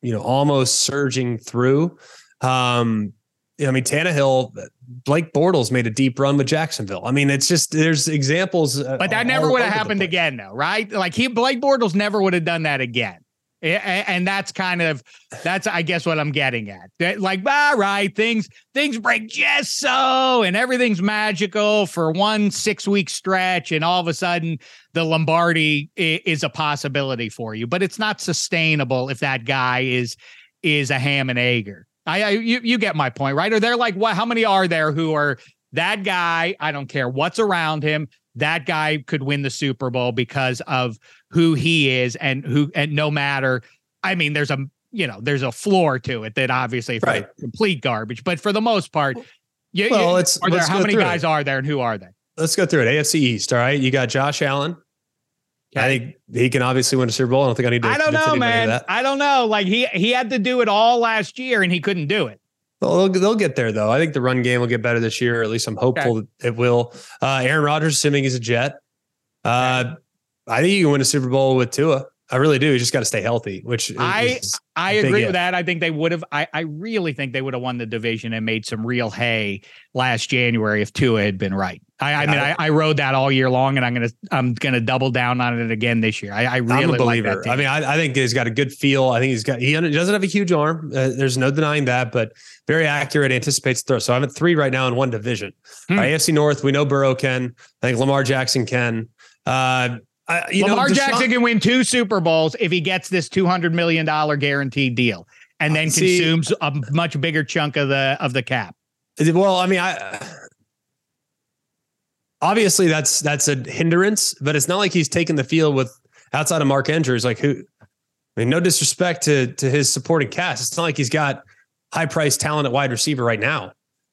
you know almost surging through. Um, I mean, Tannehill, Blake Bortles made a deep run with Jacksonville. I mean, it's just there's examples, uh, But that never would have happened again, though, right? Like he, Blake Bortles never would have done that again. And that's kind of that's I guess what I'm getting at. Like, all right, things things break just so, and everything's magical for one six week stretch, and all of a sudden the Lombardi is a possibility for you. But it's not sustainable if that guy is is a ham and egger. I, I you you get my point, right? Or they're like, what? How many are there who are that guy? I don't care what's around him. That guy could win the Super Bowl because of who he is and who and no matter. I mean, there's a you know there's a floor to it that obviously if Right. complete garbage, but for the most part, you, Well, you- let's- are there how many guys it. are there and who are they? Let's go through it. AFC East. All right. You got Josh Allen. I think he can obviously win a Super Bowl. I don't think I need to. I don't know, man. I don't know. Like he he had to do it all last year and he couldn't do it. Well, they'll, they'll get there though. I think the run game will get better this year. Or at least I'm hopeful that it will. Uh, Aaron Rodgers, assuming he's a Jet. Uh, I think you can win a Super Bowl with Tua. I really do. You just got to stay healthy. Which I- is I agree with that. I think they would have. I, I really think they would have won the division and made some real hay last January if Tua had been right. I, I mean, I- I, rode that all year long, and I'm gonna I'm gonna double down on it again this year. I, I really like that team. I mean, I, I think he's got a good feel. I think he's got he doesn't have a huge arm. Uh, there's no denying that, but very accurate. Anticipates throw. So I'm at three right now in one division. Hmm. Uh, AFC North, we know Burrow can. I think Lamar Jackson can. Uh, I, you Lamar know, Deshaun- Jackson can win two Super Bowls if he gets this two hundred million dollar guaranteed deal, and then see- consumes a much bigger chunk of the of the cap. Well, I mean, I obviously that's that's a hindrance, but it's not like he's taken the field with outside of Mark Andrews, like who? I mean, no disrespect to to his supporting cast. It's not like he's got high priced talent at wide receiver right now.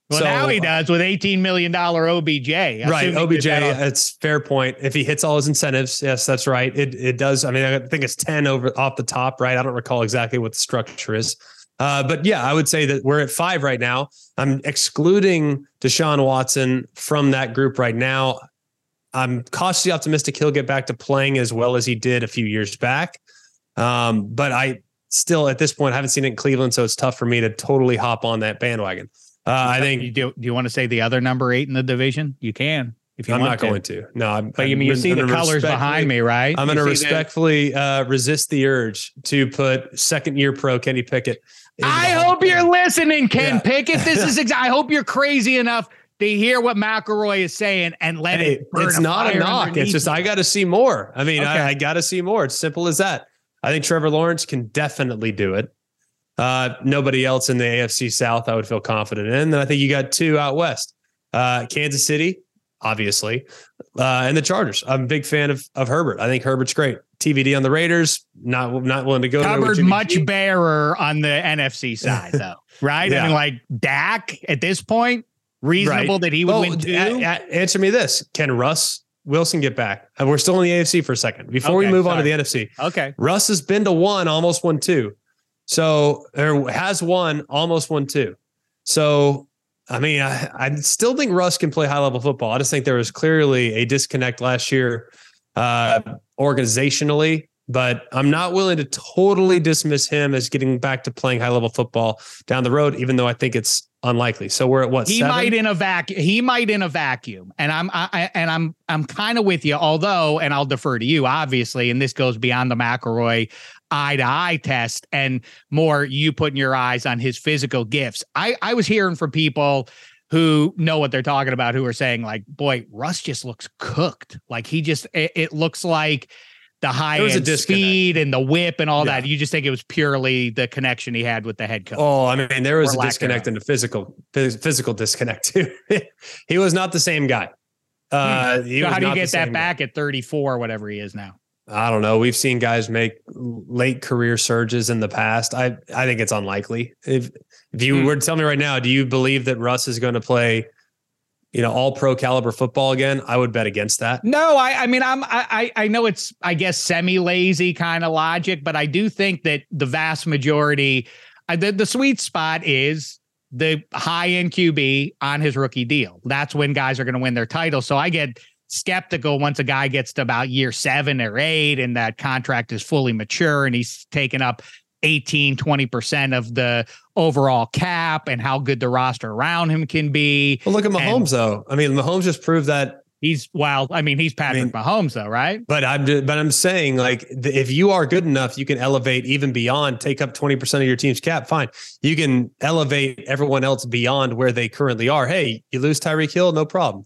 Well, so, now he uh, does with eighteen million dollar OBJ. Right, OBJ. That's fair point. If he hits all his incentives, yes, that's right. It it does. I mean, I think it's ten over off the top. Right. I don't recall exactly what the structure is. Uh, but yeah, I would say that we're at five right now. I'm excluding Deshaun Watson from that group right now. I'm cautiously optimistic he'll get back to playing as well as he did a few years back. Um, but I still, at this point, haven't seen it in Cleveland, so it's tough for me to totally hop on that bandwagon. Uh, I think. You do, do you want to say the other number eight in the division? You can. If you I'm not to. going to. No, I'm. But you, mean, you see the colors behind me, right? I'm going to respectfully uh, resist the urge to put second year pro Kenny Pickett. I hope you're listening, Ken yeah. Pickett. This is. Ex- I hope you're crazy enough to hear what McElroy is saying and let hey, it. it's not a knock. It's just. I got to see more. I mean, okay. I, I got to see more. It's simple as that. I think Trevor Lawrence can definitely do it. Uh, nobody else in the AFC South I would feel confident in. And I think you got two out west. Uh, Kansas City, obviously, uh, and the Chargers. I'm a big fan of of Herbert. I think Herbert's great. TBD on the Raiders. Not not willing to go. Covered much G. bearer on the NFC side, though. right? Yeah. I mean, like Dak at this point, reasonable right. that he would win two. A- a- answer me this: Can Russ Wilson get back? And we're still in the AFC for a second before okay, we move sorry. on to the NFC. Okay, Russ has been to one, almost won two. So or has won, almost won two. So I mean, I, I still think Russ can play high level football. I just think there was clearly a disconnect last year uh, organizationally, but I'm not willing to totally dismiss him as getting back to playing high level football down the road, even though I think it's unlikely. So we're at what he seven? might in a vacuum. He might in a vacuum, and I'm I, and I'm I'm kind of with you. Although, and I'll defer to you, obviously, and this goes beyond the McElroy eye to eye test and more you putting your eyes on his physical gifts. I, I was hearing from people who know what they're talking about who are saying, like, boy, Russ just looks cooked. Like he just, it, it looks like the high end speed and the whip and all yeah. that. You just think it was purely the connection he had with the head coach. Oh, I mean, there was a disconnect and a physical physical disconnect too. he was not the same guy. Uh, hmm. so how do you get that back guy. at 34, whatever he is now? I don't know. We've seen guys make late career surges in the past. I I think it's unlikely. If if you mm. were to tell me right now, do you believe that Russ is going to play, you know, all pro caliber football again? I would bet against that. No, I I mean I'm I I know it's I guess semi lazy kind of logic, but I do think that the vast majority, uh, the the sweet spot is the high end QB on his rookie deal. That's when guys are going to win their title. So I get skeptical once a guy gets to about year seven or eight and that contract is fully mature and he's taken up 18, 20% of the overall cap and how good the roster around him can be. Well, look at Mahomes, and, though. I mean, Mahomes just proved that he's well. I mean, he's Patrick I mean, Mahomes, though, right? But I'm but I'm saying like if you are good enough, you can elevate even beyond. Take up twenty percent of your team's cap. Fine, you can elevate everyone else beyond where they currently are. Hey, you lose Tyreek Hill, no problem.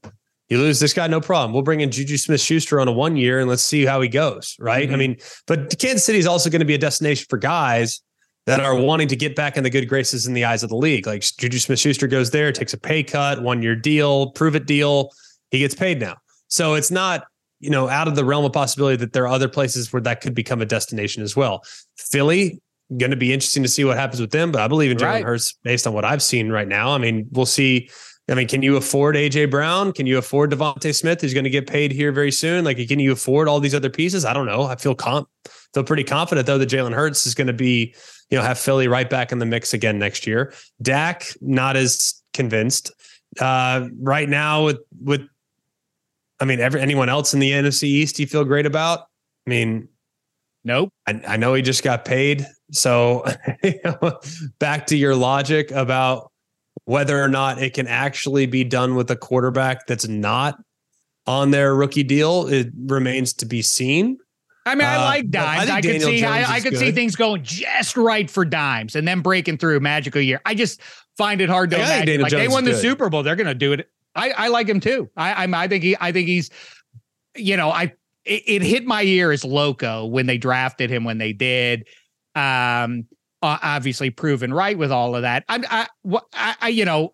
You lose this guy, no problem. We'll bring in Juju Smith Schuster on a one year and let's see how he goes. Right. Mm-hmm. I mean, but Kansas City is also going to be a destination for guys that are wanting to get back in the good graces in the eyes of the league. Like Juju Smith Schuster goes there, takes a pay cut, one year deal, prove it deal. He gets paid now. So it's not, you know, out of the realm of possibility that there are other places where that could become a destination as well. Philly, going to be interesting to see what happens with them, but I believe in Jalen right. Hurts based on what I've seen right now. I mean, we'll see I mean, can you afford AJ Brown? Can you afford DeVonta Smith, who's going to get paid here very soon? Like, can you afford all these other pieces? I don't know. I feel comp feel pretty confident though that Jalen Hurts is going to be, you know, have Philly right back in the mix again next year. Dak, not as convinced. Uh, right now with with I mean, every anyone else in the NFC East you feel great about? I mean, nope. I, I know he just got paid. So back to your logic about whether or not it can actually be done with a quarterback that's not on their rookie deal, it remains to be seen. I mean, I uh, like dimes. I, I could see, I, I, could good. see things going just right for dimes and then breaking through magical year. I just find it hard to yeah, imagine. Like they won the. Super Bowl, they're going to do it. I, I like him too. I, I'm, I think he, I think he's, you know, I, it, it hit my ear as loco when they drafted him when they did. Um, obviously proven right with all of that. I, I, I, you know,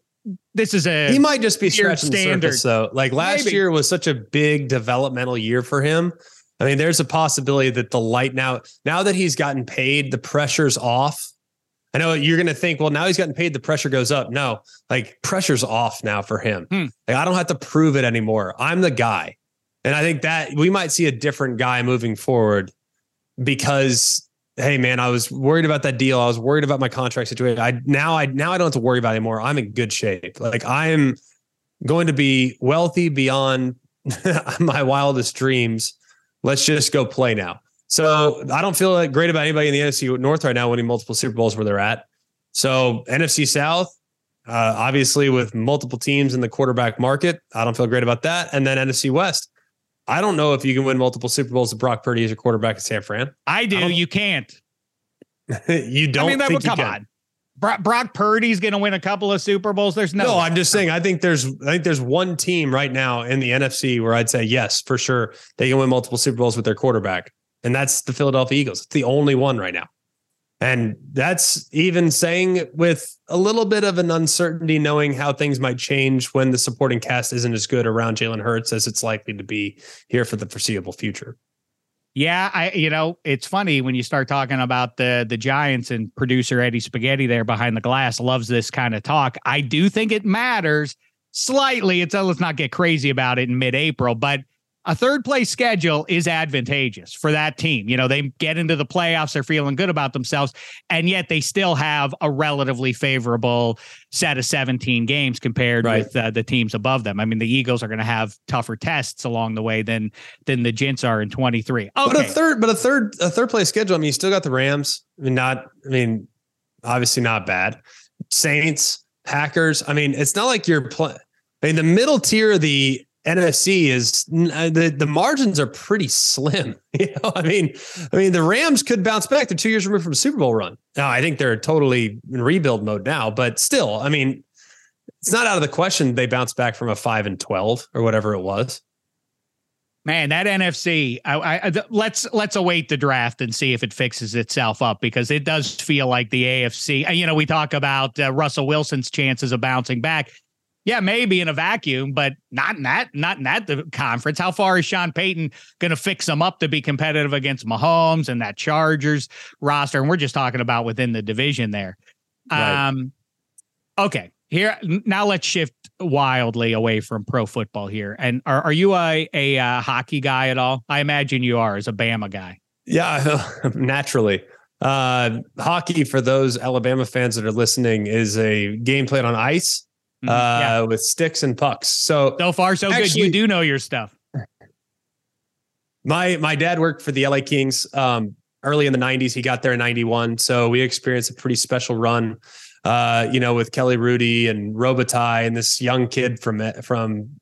this is a he might just be stretching standard. the surface though. Like last Maybe. year was such a big developmental year for him I mean, there's a possibility that the light now, now that he's gotten paid, the pressure's off. I know you're going to think, well, now he's gotten paid, the pressure goes up. No, like pressure's off now for him. Hmm. Like, I don't have to prove it anymore. I'm the guy. And I think that we might see a different guy moving forward because, hey, man, I was worried about that deal. I was worried about my contract situation. I now I now I don't have to worry about it anymore. I'm in good shape. Like I am going to be wealthy beyond my wildest dreams. Let's just go play now. So I don't feel great about anybody in the NFC North right now winning multiple Super Bowls where they're at. So NFC South, uh, obviously with multiple teams in the quarterback market, I don't feel great about that. And then NFC West, I don't know if you can win multiple Super Bowls with Brock Purdy as your quarterback at San Fran. I do. I you can't. you don't I mean, that, think you come on. Brock, Brock Purdy's going to win a couple of Super Bowls. There's no. No, I'm just saying. I think there's I think there's one team right now in the NFC where I'd say yes for sure they can win multiple Super Bowls with their quarterback, and that's the Philadelphia Eagles. It's the only one right now, and that's even saying with a little bit of an uncertainty, knowing how things might change when the supporting cast isn't as good around Jalen Hurts as it's likely to be here for the foreseeable future. Yeah, I you know, it's funny when you start talking about the the Giants and producer Eddie Spaghetti there behind the glass loves this kind of talk. I do think it matters slightly. It's uh, let's not get crazy about it in mid-April, but a third place schedule is advantageous for that team. You know, they get into the playoffs, they're feeling good about themselves, and yet they still have a relatively favorable set of 17 games compared Right. with uh, the teams above them. I mean, the Eagles are going to have tougher tests along the way than than the Gents are in 23. But a third, but a third, a third place schedule. I mean, you still got the Rams. I mean, not. I mean, obviously not bad. Saints, Packers. I mean, it's not like you're playing. I mean, the middle tier of the NFC is uh, the the margins are pretty slim. You know, I mean, I mean, the Rams could bounce back. They're two years removed from a Super Bowl run. Now, I think they're totally in rebuild mode now, but still, I mean, it's not out of the question they bounce back from a five and twelve or whatever it was. Man, that NFC. I, I, let's let's await the draft and see if it fixes itself up because it does feel like the AFC. uh, You know, we talk about uh, Russell Wilson's chances of bouncing back. Yeah, maybe in a vacuum, but not in that not in that the conference. How far is Sean Payton going to fix them up to be competitive against Mahomes and that Chargers roster? And we're just talking about within the division there. Right. Um, okay, here now let's shift wildly away from pro football here. And are, are you a a uh, hockey guy at all? I imagine you are as a Bama guy. Yeah, naturally. Uh, hockey, for those Alabama fans that are listening, is a game played on ice Mhm. uh, yeah. with sticks and pucks. So So far, so good. You do know your stuff. my my dad worked for the LA Kings um, early in the '90s. He got there in '91, so we experienced a pretty special run. Uh, you know, with Kelly Hrudey and Robitaille and this young kid from from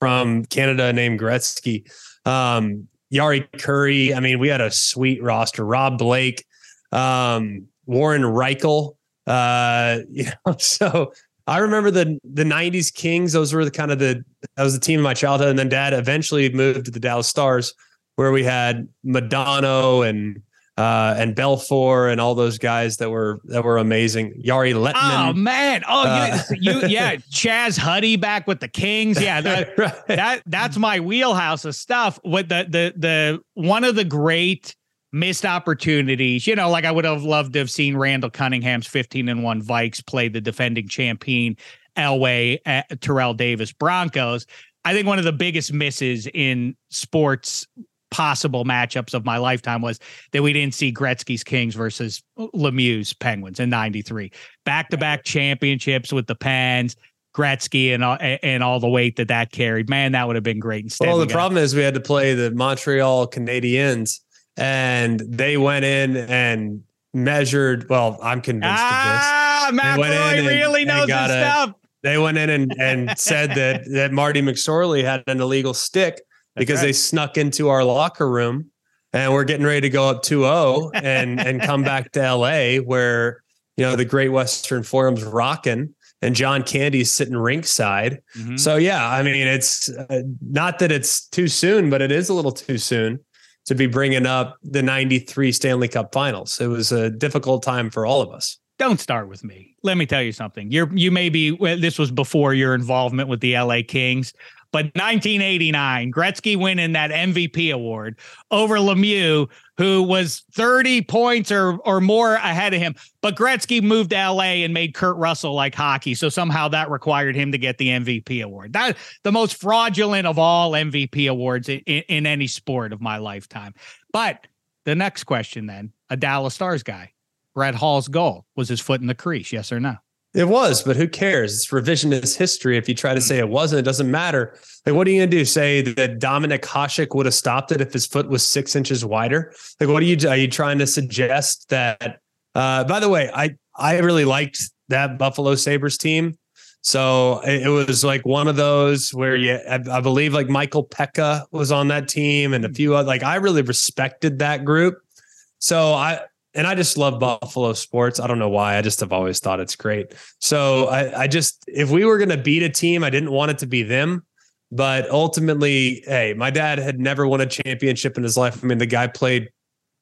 from Canada named Gretzky, um, Jari Kurri. I mean, we had a sweet roster. Rob Blake, um, Warren Rychel. Uh, you know, so I remember the the '90s Kings. Those were the kind of the that was the team of my childhood. And then Dad eventually moved to the Dallas Stars, where we had Modano and uh, and Belfour and all those guys that were that were amazing. Jere Lehtinen. Oh Lehtinen. man! Oh, Uh, you, you yeah, Chaz Huddy back with the Kings. Yeah, that, Right. that that's my wheelhouse of stuff. With the the the one of the great missed opportunities. You know, like I would have loved to have seen Randall Cunningham's fifteen and one Vikes play the defending champion Elway at Terrell Davis Broncos. I think one of the biggest misses in sports possible matchups of my lifetime was that we didn't see Gretzky's Kings versus Lemieux's Penguins in 93. Back-to-back championships with the Pens, Gretzky and all, and all the weight that that carried. Man, that would have been great instead. Well, the problem is we had to play the Montreal Canadiens, and they went in and measured. Well, I'm convinced of this. Ah, McElroy really and knows his a- stuff. They went in and, and said that that Marty McSorley had an illegal stick because right. they snuck into our locker room and we're getting ready to go up 2-0 and and come back to LA where you know the Great Western Forum's rocking and John Candy's sitting rinkside. Mhm. So yeah, I mean it's uh, not that it's too soon, but it is a little too soon to be bringing up the 93 Stanley Cup Finals. It was a difficult time for all of us. Don't start with me. Let me tell you something. You're you may be well, this was before your involvement with the LA Kings. But 1989, Gretzky winning that MVP award over Lemieux, who was 30 points or or more ahead of him. But Gretzky moved to LA and made Kurt Russell like hockey. So somehow that required him to get the MVP award. That the most fraudulent of all MVP awards in, in, in any sport of my lifetime. But the next question then, a Dallas Stars guy. Brett Hull's goal was his foot in the crease, yes or no? It was, but who cares? It's revisionist history. If you try to say it wasn't, it doesn't matter. Like, what are you going to do? Say that Dominik Hasek would have stopped it if his foot was six inches wider? Like, what are you? Are you trying to suggest that? Uh, by the way, I I really liked that Buffalo Sabres team. So it, was like one of those where you, I, I believe, like Michael Peca was on that team, and a few other. Like, I really respected that group. So I and I just love Buffalo sports. I don't know why. I just have always thought it's great. So I, I just, if we were going to beat a team, I didn't want it to be them. But ultimately, hey, my dad had never won a championship in his life. I mean, the guy played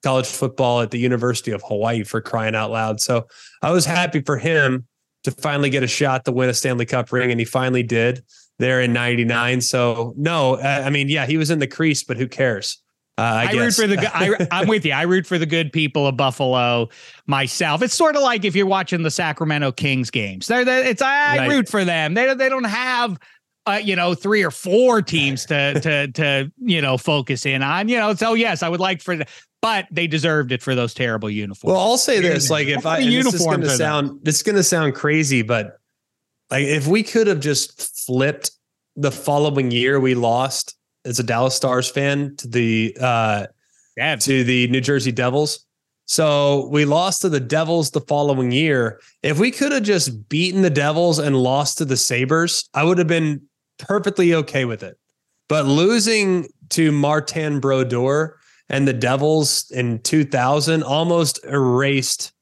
college football at the University of Hawaii for crying out loud. So I was happy for him to finally get a shot to win a Stanley Cup ring, and he finally did there in 99. So, no, I mean, yeah, he was in the crease, but who cares? Uh, I, I root for the. I, I'm with you. I root for the good people of Buffalo myself. It's sort of like if you're watching the Sacramento Kings games. They're, they're it's I right. root for them. They they don't have. Uh, you know, three or four teams to to to you know focus in on. You know, so yes, I would like for the, but they deserved it for those terrible uniforms. Well, I'll say this: like, if I this is going to sound this is going to sound crazy, but like if we could have just flipped the following year, we lost as a Dallas Stars fan to the uh, to the New Jersey Devils. So we lost to the Devils the following year. If we could have just beaten the Devils and lost to the Sabres, I would have been perfectly okay with it. But losing to Martin Brodeur and the Devils in 2000 almost erased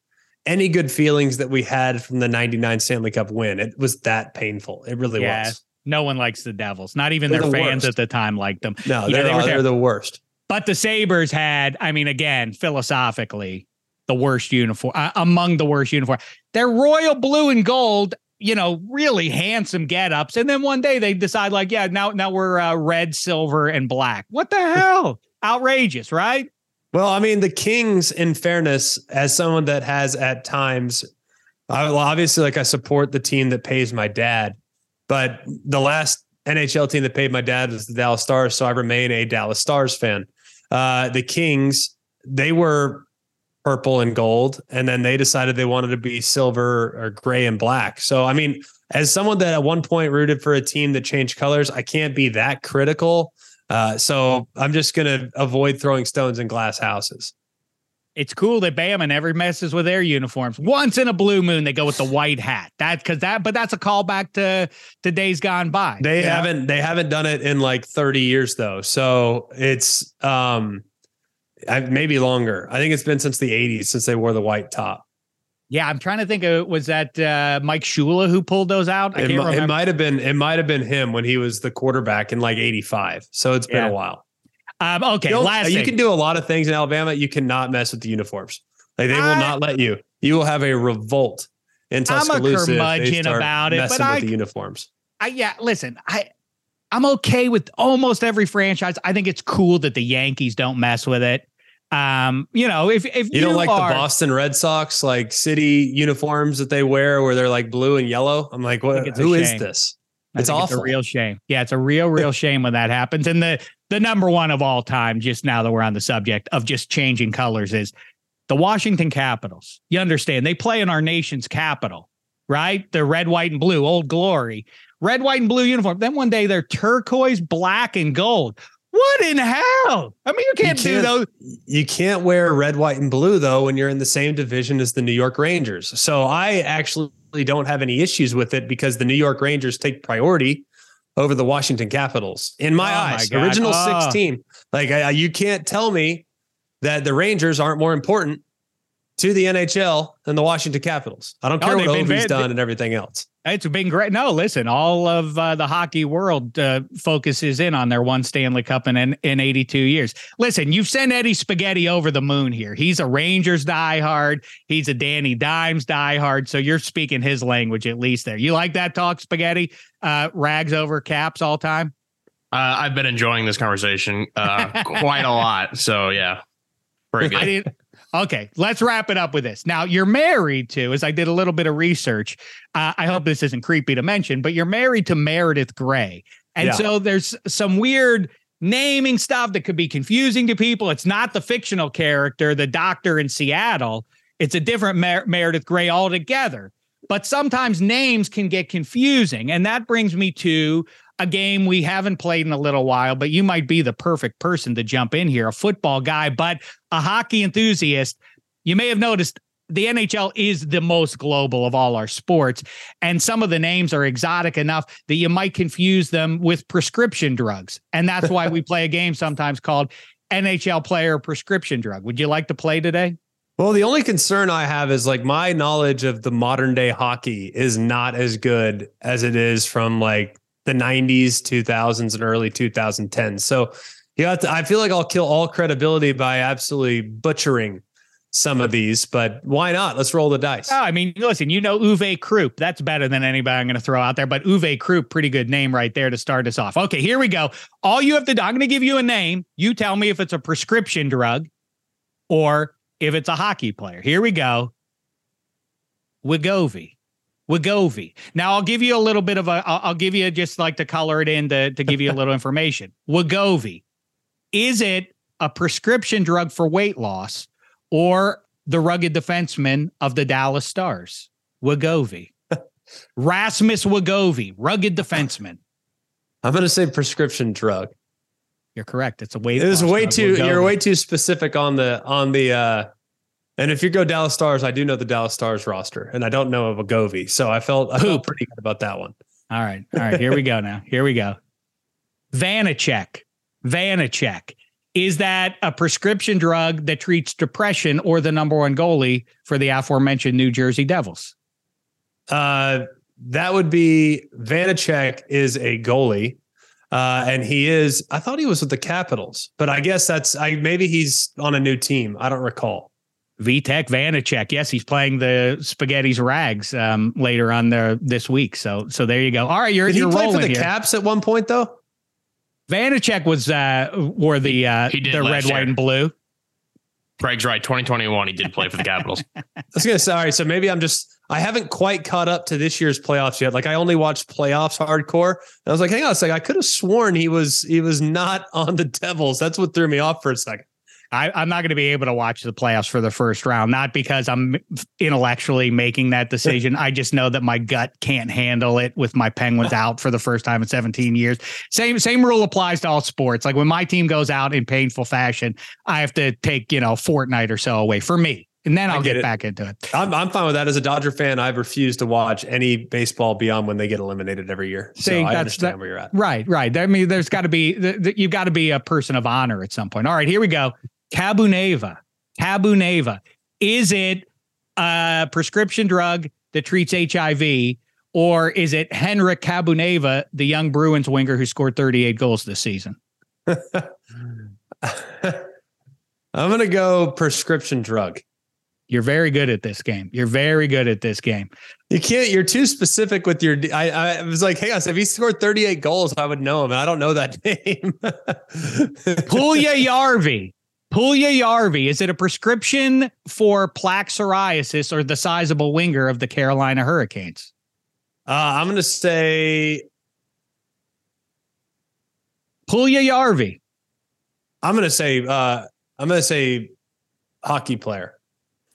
any good feelings that we had from the 99 Stanley Cup win. It was that painful. It really yeah. was. No one likes the Devils. Not even they're their the fans worst. at the time liked them. No, yeah, they're, they were they're the worst. But the Sabres had, I mean, again, philosophically, the worst uniform uh, among the worst uniform. They're royal blue and gold, you know, really handsome get ups. And then one day they decide, like, yeah, now now we're uh, red, silver, and black. What the hell? Outrageous, right? Well, I mean, the Kings, in fairness, as someone that has at times, I, well, obviously, like I support the team that pays my dad. But the last NHL team that paid my dad was the Dallas Stars, so I remain a Dallas Stars fan. Uh, the Kings, they were purple and gold, and then they decided they wanted to be silver or gray and black. So, I mean, as someone that at one point rooted for a team that changed colors, I can't be that critical. Uh, so I'm just going to avoid throwing stones in glass houses it's cool that Bama never messes with their uniforms. Once in a blue moon, they go with the white hat. That because that, but that's a callback to to days gone by. They haven't they haven't done it in like 30 years though. So it's um maybe longer. I think it's been since the 80s since they wore the white top. Yeah, I'm trying to think of was that uh, Mike Shula who pulled those out? I it, it might have been it might have been him when he was the quarterback in like 85. So it's been yeah. a while. Um, okay, last you can do a lot of things in Alabama. You cannot mess with the uniforms. Like they will I, not let you. You will have a revolt in Tuscaloosa. I'm a curmudgeon about it, but I, the uniforms. I yeah, listen, I I'm okay with almost every franchise. I think it's cool that the Yankees don't mess with it. Um, you know, if if you, you don't like are, the Boston Red Sox like city uniforms that they wear where they're like blue and yellow, I'm like, what? Who is this? It's awful. It's a real shame. Yeah, it's a real, real shame when that happens. And the the number one of all time, just now that we're on the subject of just changing colors, is the Washington Capitals. You understand? They play in our nation's capital, right? The red, white, and blue, old glory. Red, white, and blue uniform. Then one day they're turquoise, black, and gold. What in hell? I mean, you can't, you can't, do those. You can't wear red, white, and blue though when you're in the same division as the New York Rangers. So I actually don't have any issues with it because the New York Rangers take priority over the Washington Capitals. In my oh eyes, my original oh. 16. Like I, you can't tell me that the Rangers aren't more important to the NHL than the Washington Capitals. I don't care what Ovi's done and everything else. It's been great. No, listen, all of uh, the hockey world uh, focuses in on their one Stanley Cup in, in 82 years. Listen, you've sent Eddie Spaghetti over the moon here. He's a Rangers diehard. He's a Danny Dimes diehard. So you're speaking his language at least there. You like that talk, Spaghetti? Uh, rags over caps all time? Uh, I've been enjoying this conversation uh, quite a lot. So yeah, very I good. Okay, let's wrap it up with this. Now, you're married to, as I did a little bit of research. Uh, I hope this isn't creepy to mention, but you're married to Meredith Grey. And Yeah. so there's some weird naming stuff that could be confusing to people. It's not the fictional character, the doctor in Seattle. It's a different Mer- Meredith Grey altogether. But sometimes names can get confusing. And that brings me to a game we haven't played in a little while, but you might be the perfect person to jump in here, a football guy, but a hockey enthusiast. You may have noticed the NHL is the most global of all our sports, and some of the names are exotic enough that you might confuse them with prescription drugs. And that's why we play a game sometimes called NHL player prescription drug. Would you like to play today? Well, the only concern I have is like my knowledge of the modern day hockey is not as good as it is from like the 90s, 2000s, and early 2010s. So to, I feel like I'll kill all credibility by absolutely butchering some of these, but why not? Let's roll the dice. Oh, I mean, listen, you know Uwe Krupp. That's better than anybody I'm going to throw out there. But Uwe Krupp, pretty good name right there to start us off. Okay, here we go. All you have to do, I'm going to give you a name. You tell me if it's a prescription drug or if it's a hockey player. Here we go. Wegovy. Wegovy. Now I'll give you a little bit of a. I'll, I'll give you just like to color it in to, to give you a little information. Wegovy. Is it a prescription drug for weight loss or the rugged defenseman of the Dallas Stars? Wegovy. Rasmus Wegovy, rugged defenseman. I'm going to say prescription drug. You're correct. It's a weight. It was loss way drug, too, you're way too specific on the, on the, uh, and if you go Dallas Stars, I do know the Dallas Stars roster, and I don't know of a Govey, so I felt I felt pretty good about that one. All right. All right. Here we go now. Here we go. Vanecek. Vanecek. Is that a prescription drug that treats depression or the number one goalie for the aforementioned New Jersey Devils? Uh, that would be Vanecek is a goalie, uh, and he is. I thought he was with the Capitals, but I guess that's. I maybe he's on a new team. I don't recall. Vitek Vanecek. Yes, he's playing the Spaghetti's Rags um, later on there this week. So, so there you go. All right, you're Did he you're play for the here. Caps at one point though? Vanecek was uh, wore the uh, He did the red, year. white, and blue. Craig's right. 2021, he did play for the Capitals. I was gonna say, all right, so maybe I'm just I haven't quite caught up to this year's playoffs yet. Like I only watched playoffs hardcore. And I was like, hang on a second, I could have sworn he was he was not on the Devils. That's what threw me off for a second. I, I'm not going to be able to watch the playoffs for the first round, not because I'm intellectually making that decision. I just know that my gut can't handle it with my Penguins out for the first time in 17 years. Same same rule applies to all sports. Like when my team goes out in painful fashion, I have to take you know a fortnight or so away for me, and then I'll get get, back into it. I'm I'm fine with that. As a Dodger fan, I've refused to watch any baseball beyond when they get eliminated every year. So See, I understand that- where you're at. Right, right. I mean, there's got to be you've got to be a person of honor at some point. All right, here we go. Cabenuva. Cabenuva. Is it a prescription drug that treats HIV, or is it Henrik Cabenuva, the young Bruins winger who scored 38 goals this season? I'm gonna go prescription drug. You're very good at this game. You're very good at this game. You can't. You're too specific with your. I, I was like, hey, if he scored 38 goals, I would know him. I don't know that name. Puljujarvi. Puljujarvi. Is it a prescription for plaque psoriasis or the sizable winger of the Carolina Hurricanes? Uh, I'm going to say Puljujarvi. I'm going to say uh, I'm going to say hockey player.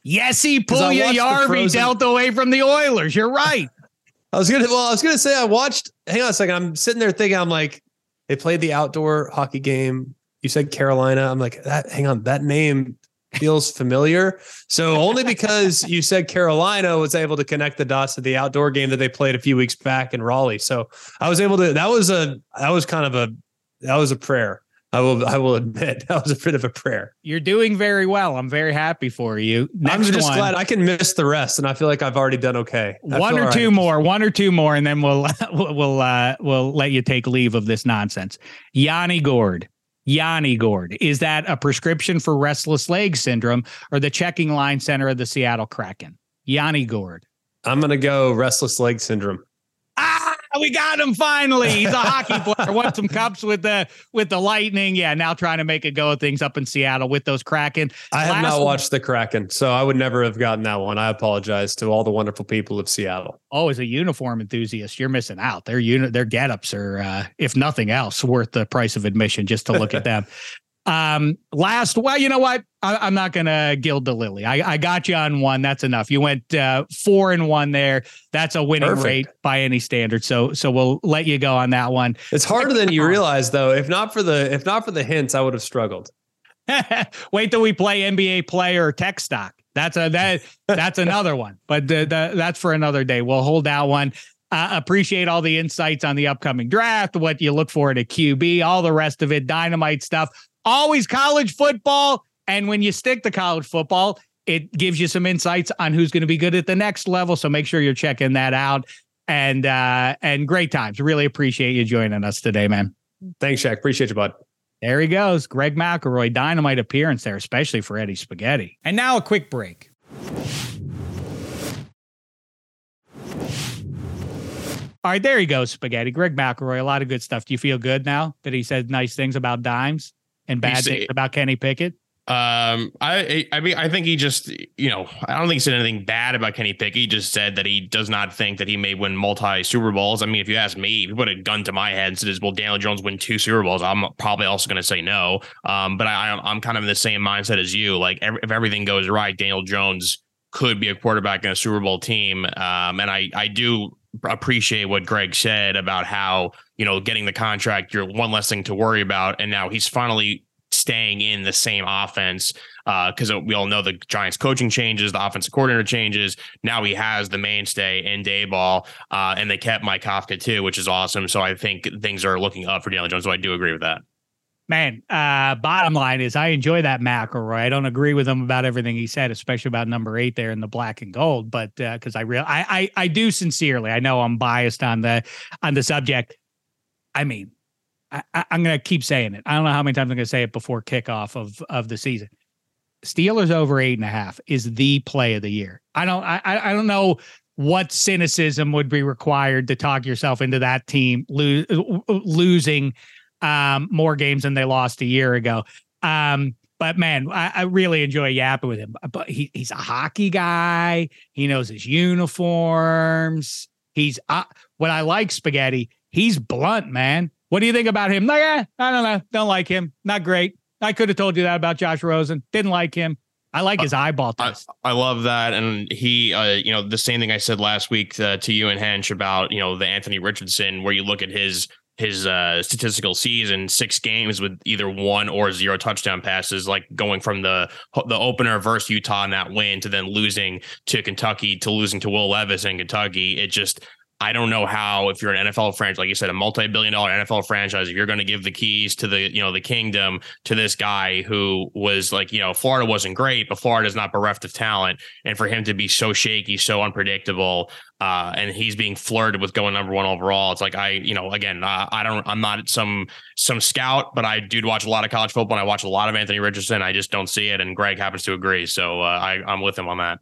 Yesy 'Cause I Pulya watched the Yarvi Frozen- dealt away from the Oilers. You're right. I was gonna. Well, I was gonna say I watched. Hang on a second. I'm sitting there thinking. I'm like, they played the outdoor hockey game. You said Carolina. I'm like, that. Hang on, that name feels familiar. So only because you said Carolina was able to connect the dots to the outdoor game that they played a few weeks back in Raleigh. So I was able to. That was a. That was kind of a. That was a prayer. I will. I will admit that was a bit of a prayer. You're doing very well. I'm very happy for you. Next I'm just one, glad I can miss the rest, and I feel like I've already done okay. I one or two right. more, one or two more, and then we'll we'll uh, we'll let you take leave of this nonsense. Yanni Gourde. Yanni Gourde. Is that a prescription for restless leg syndrome or the checking line center of the Seattle Kraken? Yanni Gourde. I'm gonna go restless leg syndrome. Ah, we got him finally. He's a hockey player. Won some cups with the with the Lightning. Yeah, now trying to make a go of things up in Seattle with those Kraken. I have Last not one- watched the Kraken, so I would never have gotten that one. I apologize to all the wonderful people of Seattle. Oh, as a uniform enthusiast, you're missing out. Their unit, their get-ups are, uh, if nothing else, worth the price of admission just to look at them. Um, last, well, you know what? I, I'm not gonna gild the lily. I, I got you on one. That's enough. You went uh, four and one there. That's a winning Perfect. rate by any standard. So, so we'll let you go on that one. It's harder than you realize, though. If not for the if not for the hints, I would have struggled. Wait till we play NBA player tech stock. That's a that that's another one, but the, the, that's for another day. We'll hold that one. Uh, appreciate all the insights on the upcoming draft, what you look for at a QB, all the rest of it, dynamite stuff. Always college football, and when you stick to college football, it gives you some insights on who's going to be good at the next level. So make sure you're checking that out. And uh, and great times. Really appreciate you joining us today, man. Thanks, Shek. Appreciate you, bud. There he goes. Greg McElroy, dynamite appearance there, especially for Eddie Spaghetti. And now a quick break. All right, there he goes, Spaghetti. Greg McElroy, a lot of good stuff. Do you feel good now that he said nice things about dimes and bad things about Kenny Pickett? Um, I I mean I think he just you know I don't think he said anything bad about Kenny Pickett. He just said that he does not think that he may win multi Super Bowls. I mean, if you ask me, if you put a gun to my head and says, "Will Daniel Jones win two Super Bowls?" I'm probably also going to say no. Um, but I I'm kind of in the same mindset as you. Like ev- if everything goes right, Daniel Jones could be a quarterback in a Super Bowl team. Um, and I I do appreciate what Greg said about how you know getting the contract, you're one less thing to worry about, and now he's finally staying in the same offense because we all know the Giants coaching changes, the offensive coordinator changes. Now he has the mainstay in Daboll, uh, and they kept Mike Kafka too, which is awesome. So I think things are looking up for Daniel Jones. So I do agree with that. Man, uh, bottom line is I enjoy that McElroy. I don't agree with him about everything he said, especially about number eight there in the black and gold. But uh, because I real I, I I do sincerely, I know I'm biased on the on the subject. I mean, I, going to keep saying it. I don't know how many times I'm to say it before kickoff of of the season. Steelers over eight and a half is the play of the year. I don't I I I don't know what cynicism would be required to talk yourself into that team lo- uh, uh, losing um, more games than they lost a year ago. Um, but man, I, I really enjoy yapping with him. But he, he's a hockey guy. He knows his uniforms. He's uh, what I like, spaghetti. He's blunt, man. What do you think about him? Like, eh, I don't know. Don't like him. Not great. I could have told you that about Josh Rosen. Didn't like him. I like his eyeball I. I love that, and he, uh, you know, the same thing I said last week uh, to you and Hench about you know the Anthony Richardson, where you look at his his uh, statistical season, six games with either one or zero touchdown passes, like going from the the opener versus Utah in that win to then losing to Kentucky to losing to Will Levis in Kentucky. It just I don't know how if you're an NFL franchise, like you said, a multi-billion dollar NFL franchise, if you're going to give the keys to the you know the kingdom to this guy who was like you know Florida wasn't great, but Florida's not bereft of talent, and for him to be so shaky, so unpredictable, uh, and he's being flirted with going number one overall. It's like I, you know, again, uh, I don't, I'm not some some scout, but I do watch a lot of college football, and I watch a lot of Anthony Richardson. I just don't see it, and Greg happens to agree, so uh, I, I'm with him on that.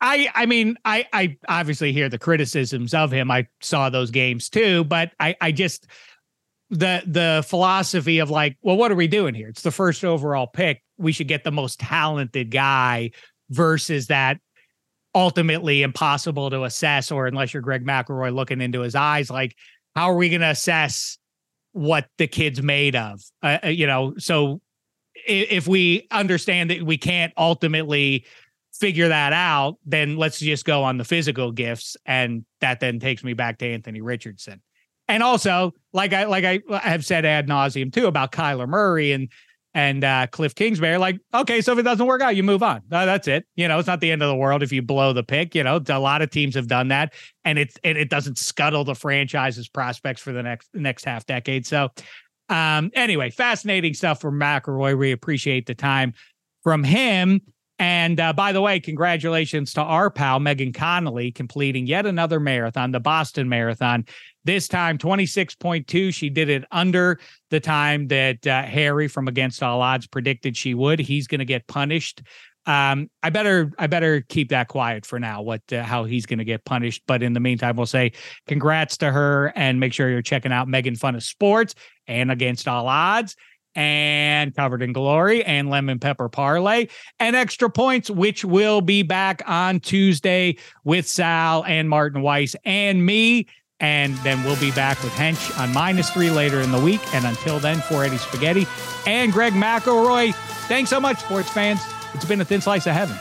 I I mean I I obviously hear the criticisms of him. I saw those games too, but I I just the the philosophy of like, well, what are we doing here? It's the first overall pick. We should get the most talented guy versus that ultimately impossible to assess, or unless you're Greg McElroy looking into his eyes, like how are we going to assess what the kid's made of? Uh, uh, you know, so if we understand that we can't ultimately figure that out, then let's just go on the physical gifts. And that then takes me back to Anthony Richardson. And also, like I like I have said ad nauseum too about Kyler Murray and and uh, Cliff Kingsbury. Like, okay, so if it doesn't work out, you move on. That's it. You know, it's not the end of the world if you blow the pick. You know, a lot of teams have done that, and it's and it doesn't scuttle the franchise's prospects for the next next half decade. So, um, anyway, fascinating stuff from McElroy. We appreciate the time from him. And uh, by the way, congratulations to our pal Megan Connolly completing yet another marathon, the Boston Marathon. This time 26.2. She did it under the time that uh, Harry from Against All Odds predicted she would. He's going to get punished um, I better I better keep that quiet for now. What uh, how he's going to get punished, but in the meantime, we'll say congrats to her and make sure you're checking out Megan Fun of Sports and Against All Odds and Covered in Glory and Lemon Pepper Parlay and Extra Points, which will be back on Tuesday with Sal and Martin Weiss and me. And then we'll be back with Hench on minus three later in the week. And until then, for Eddie Spaghetti and Greg McElroy, thanks so much, sports fans. It's been a thin slice of heaven.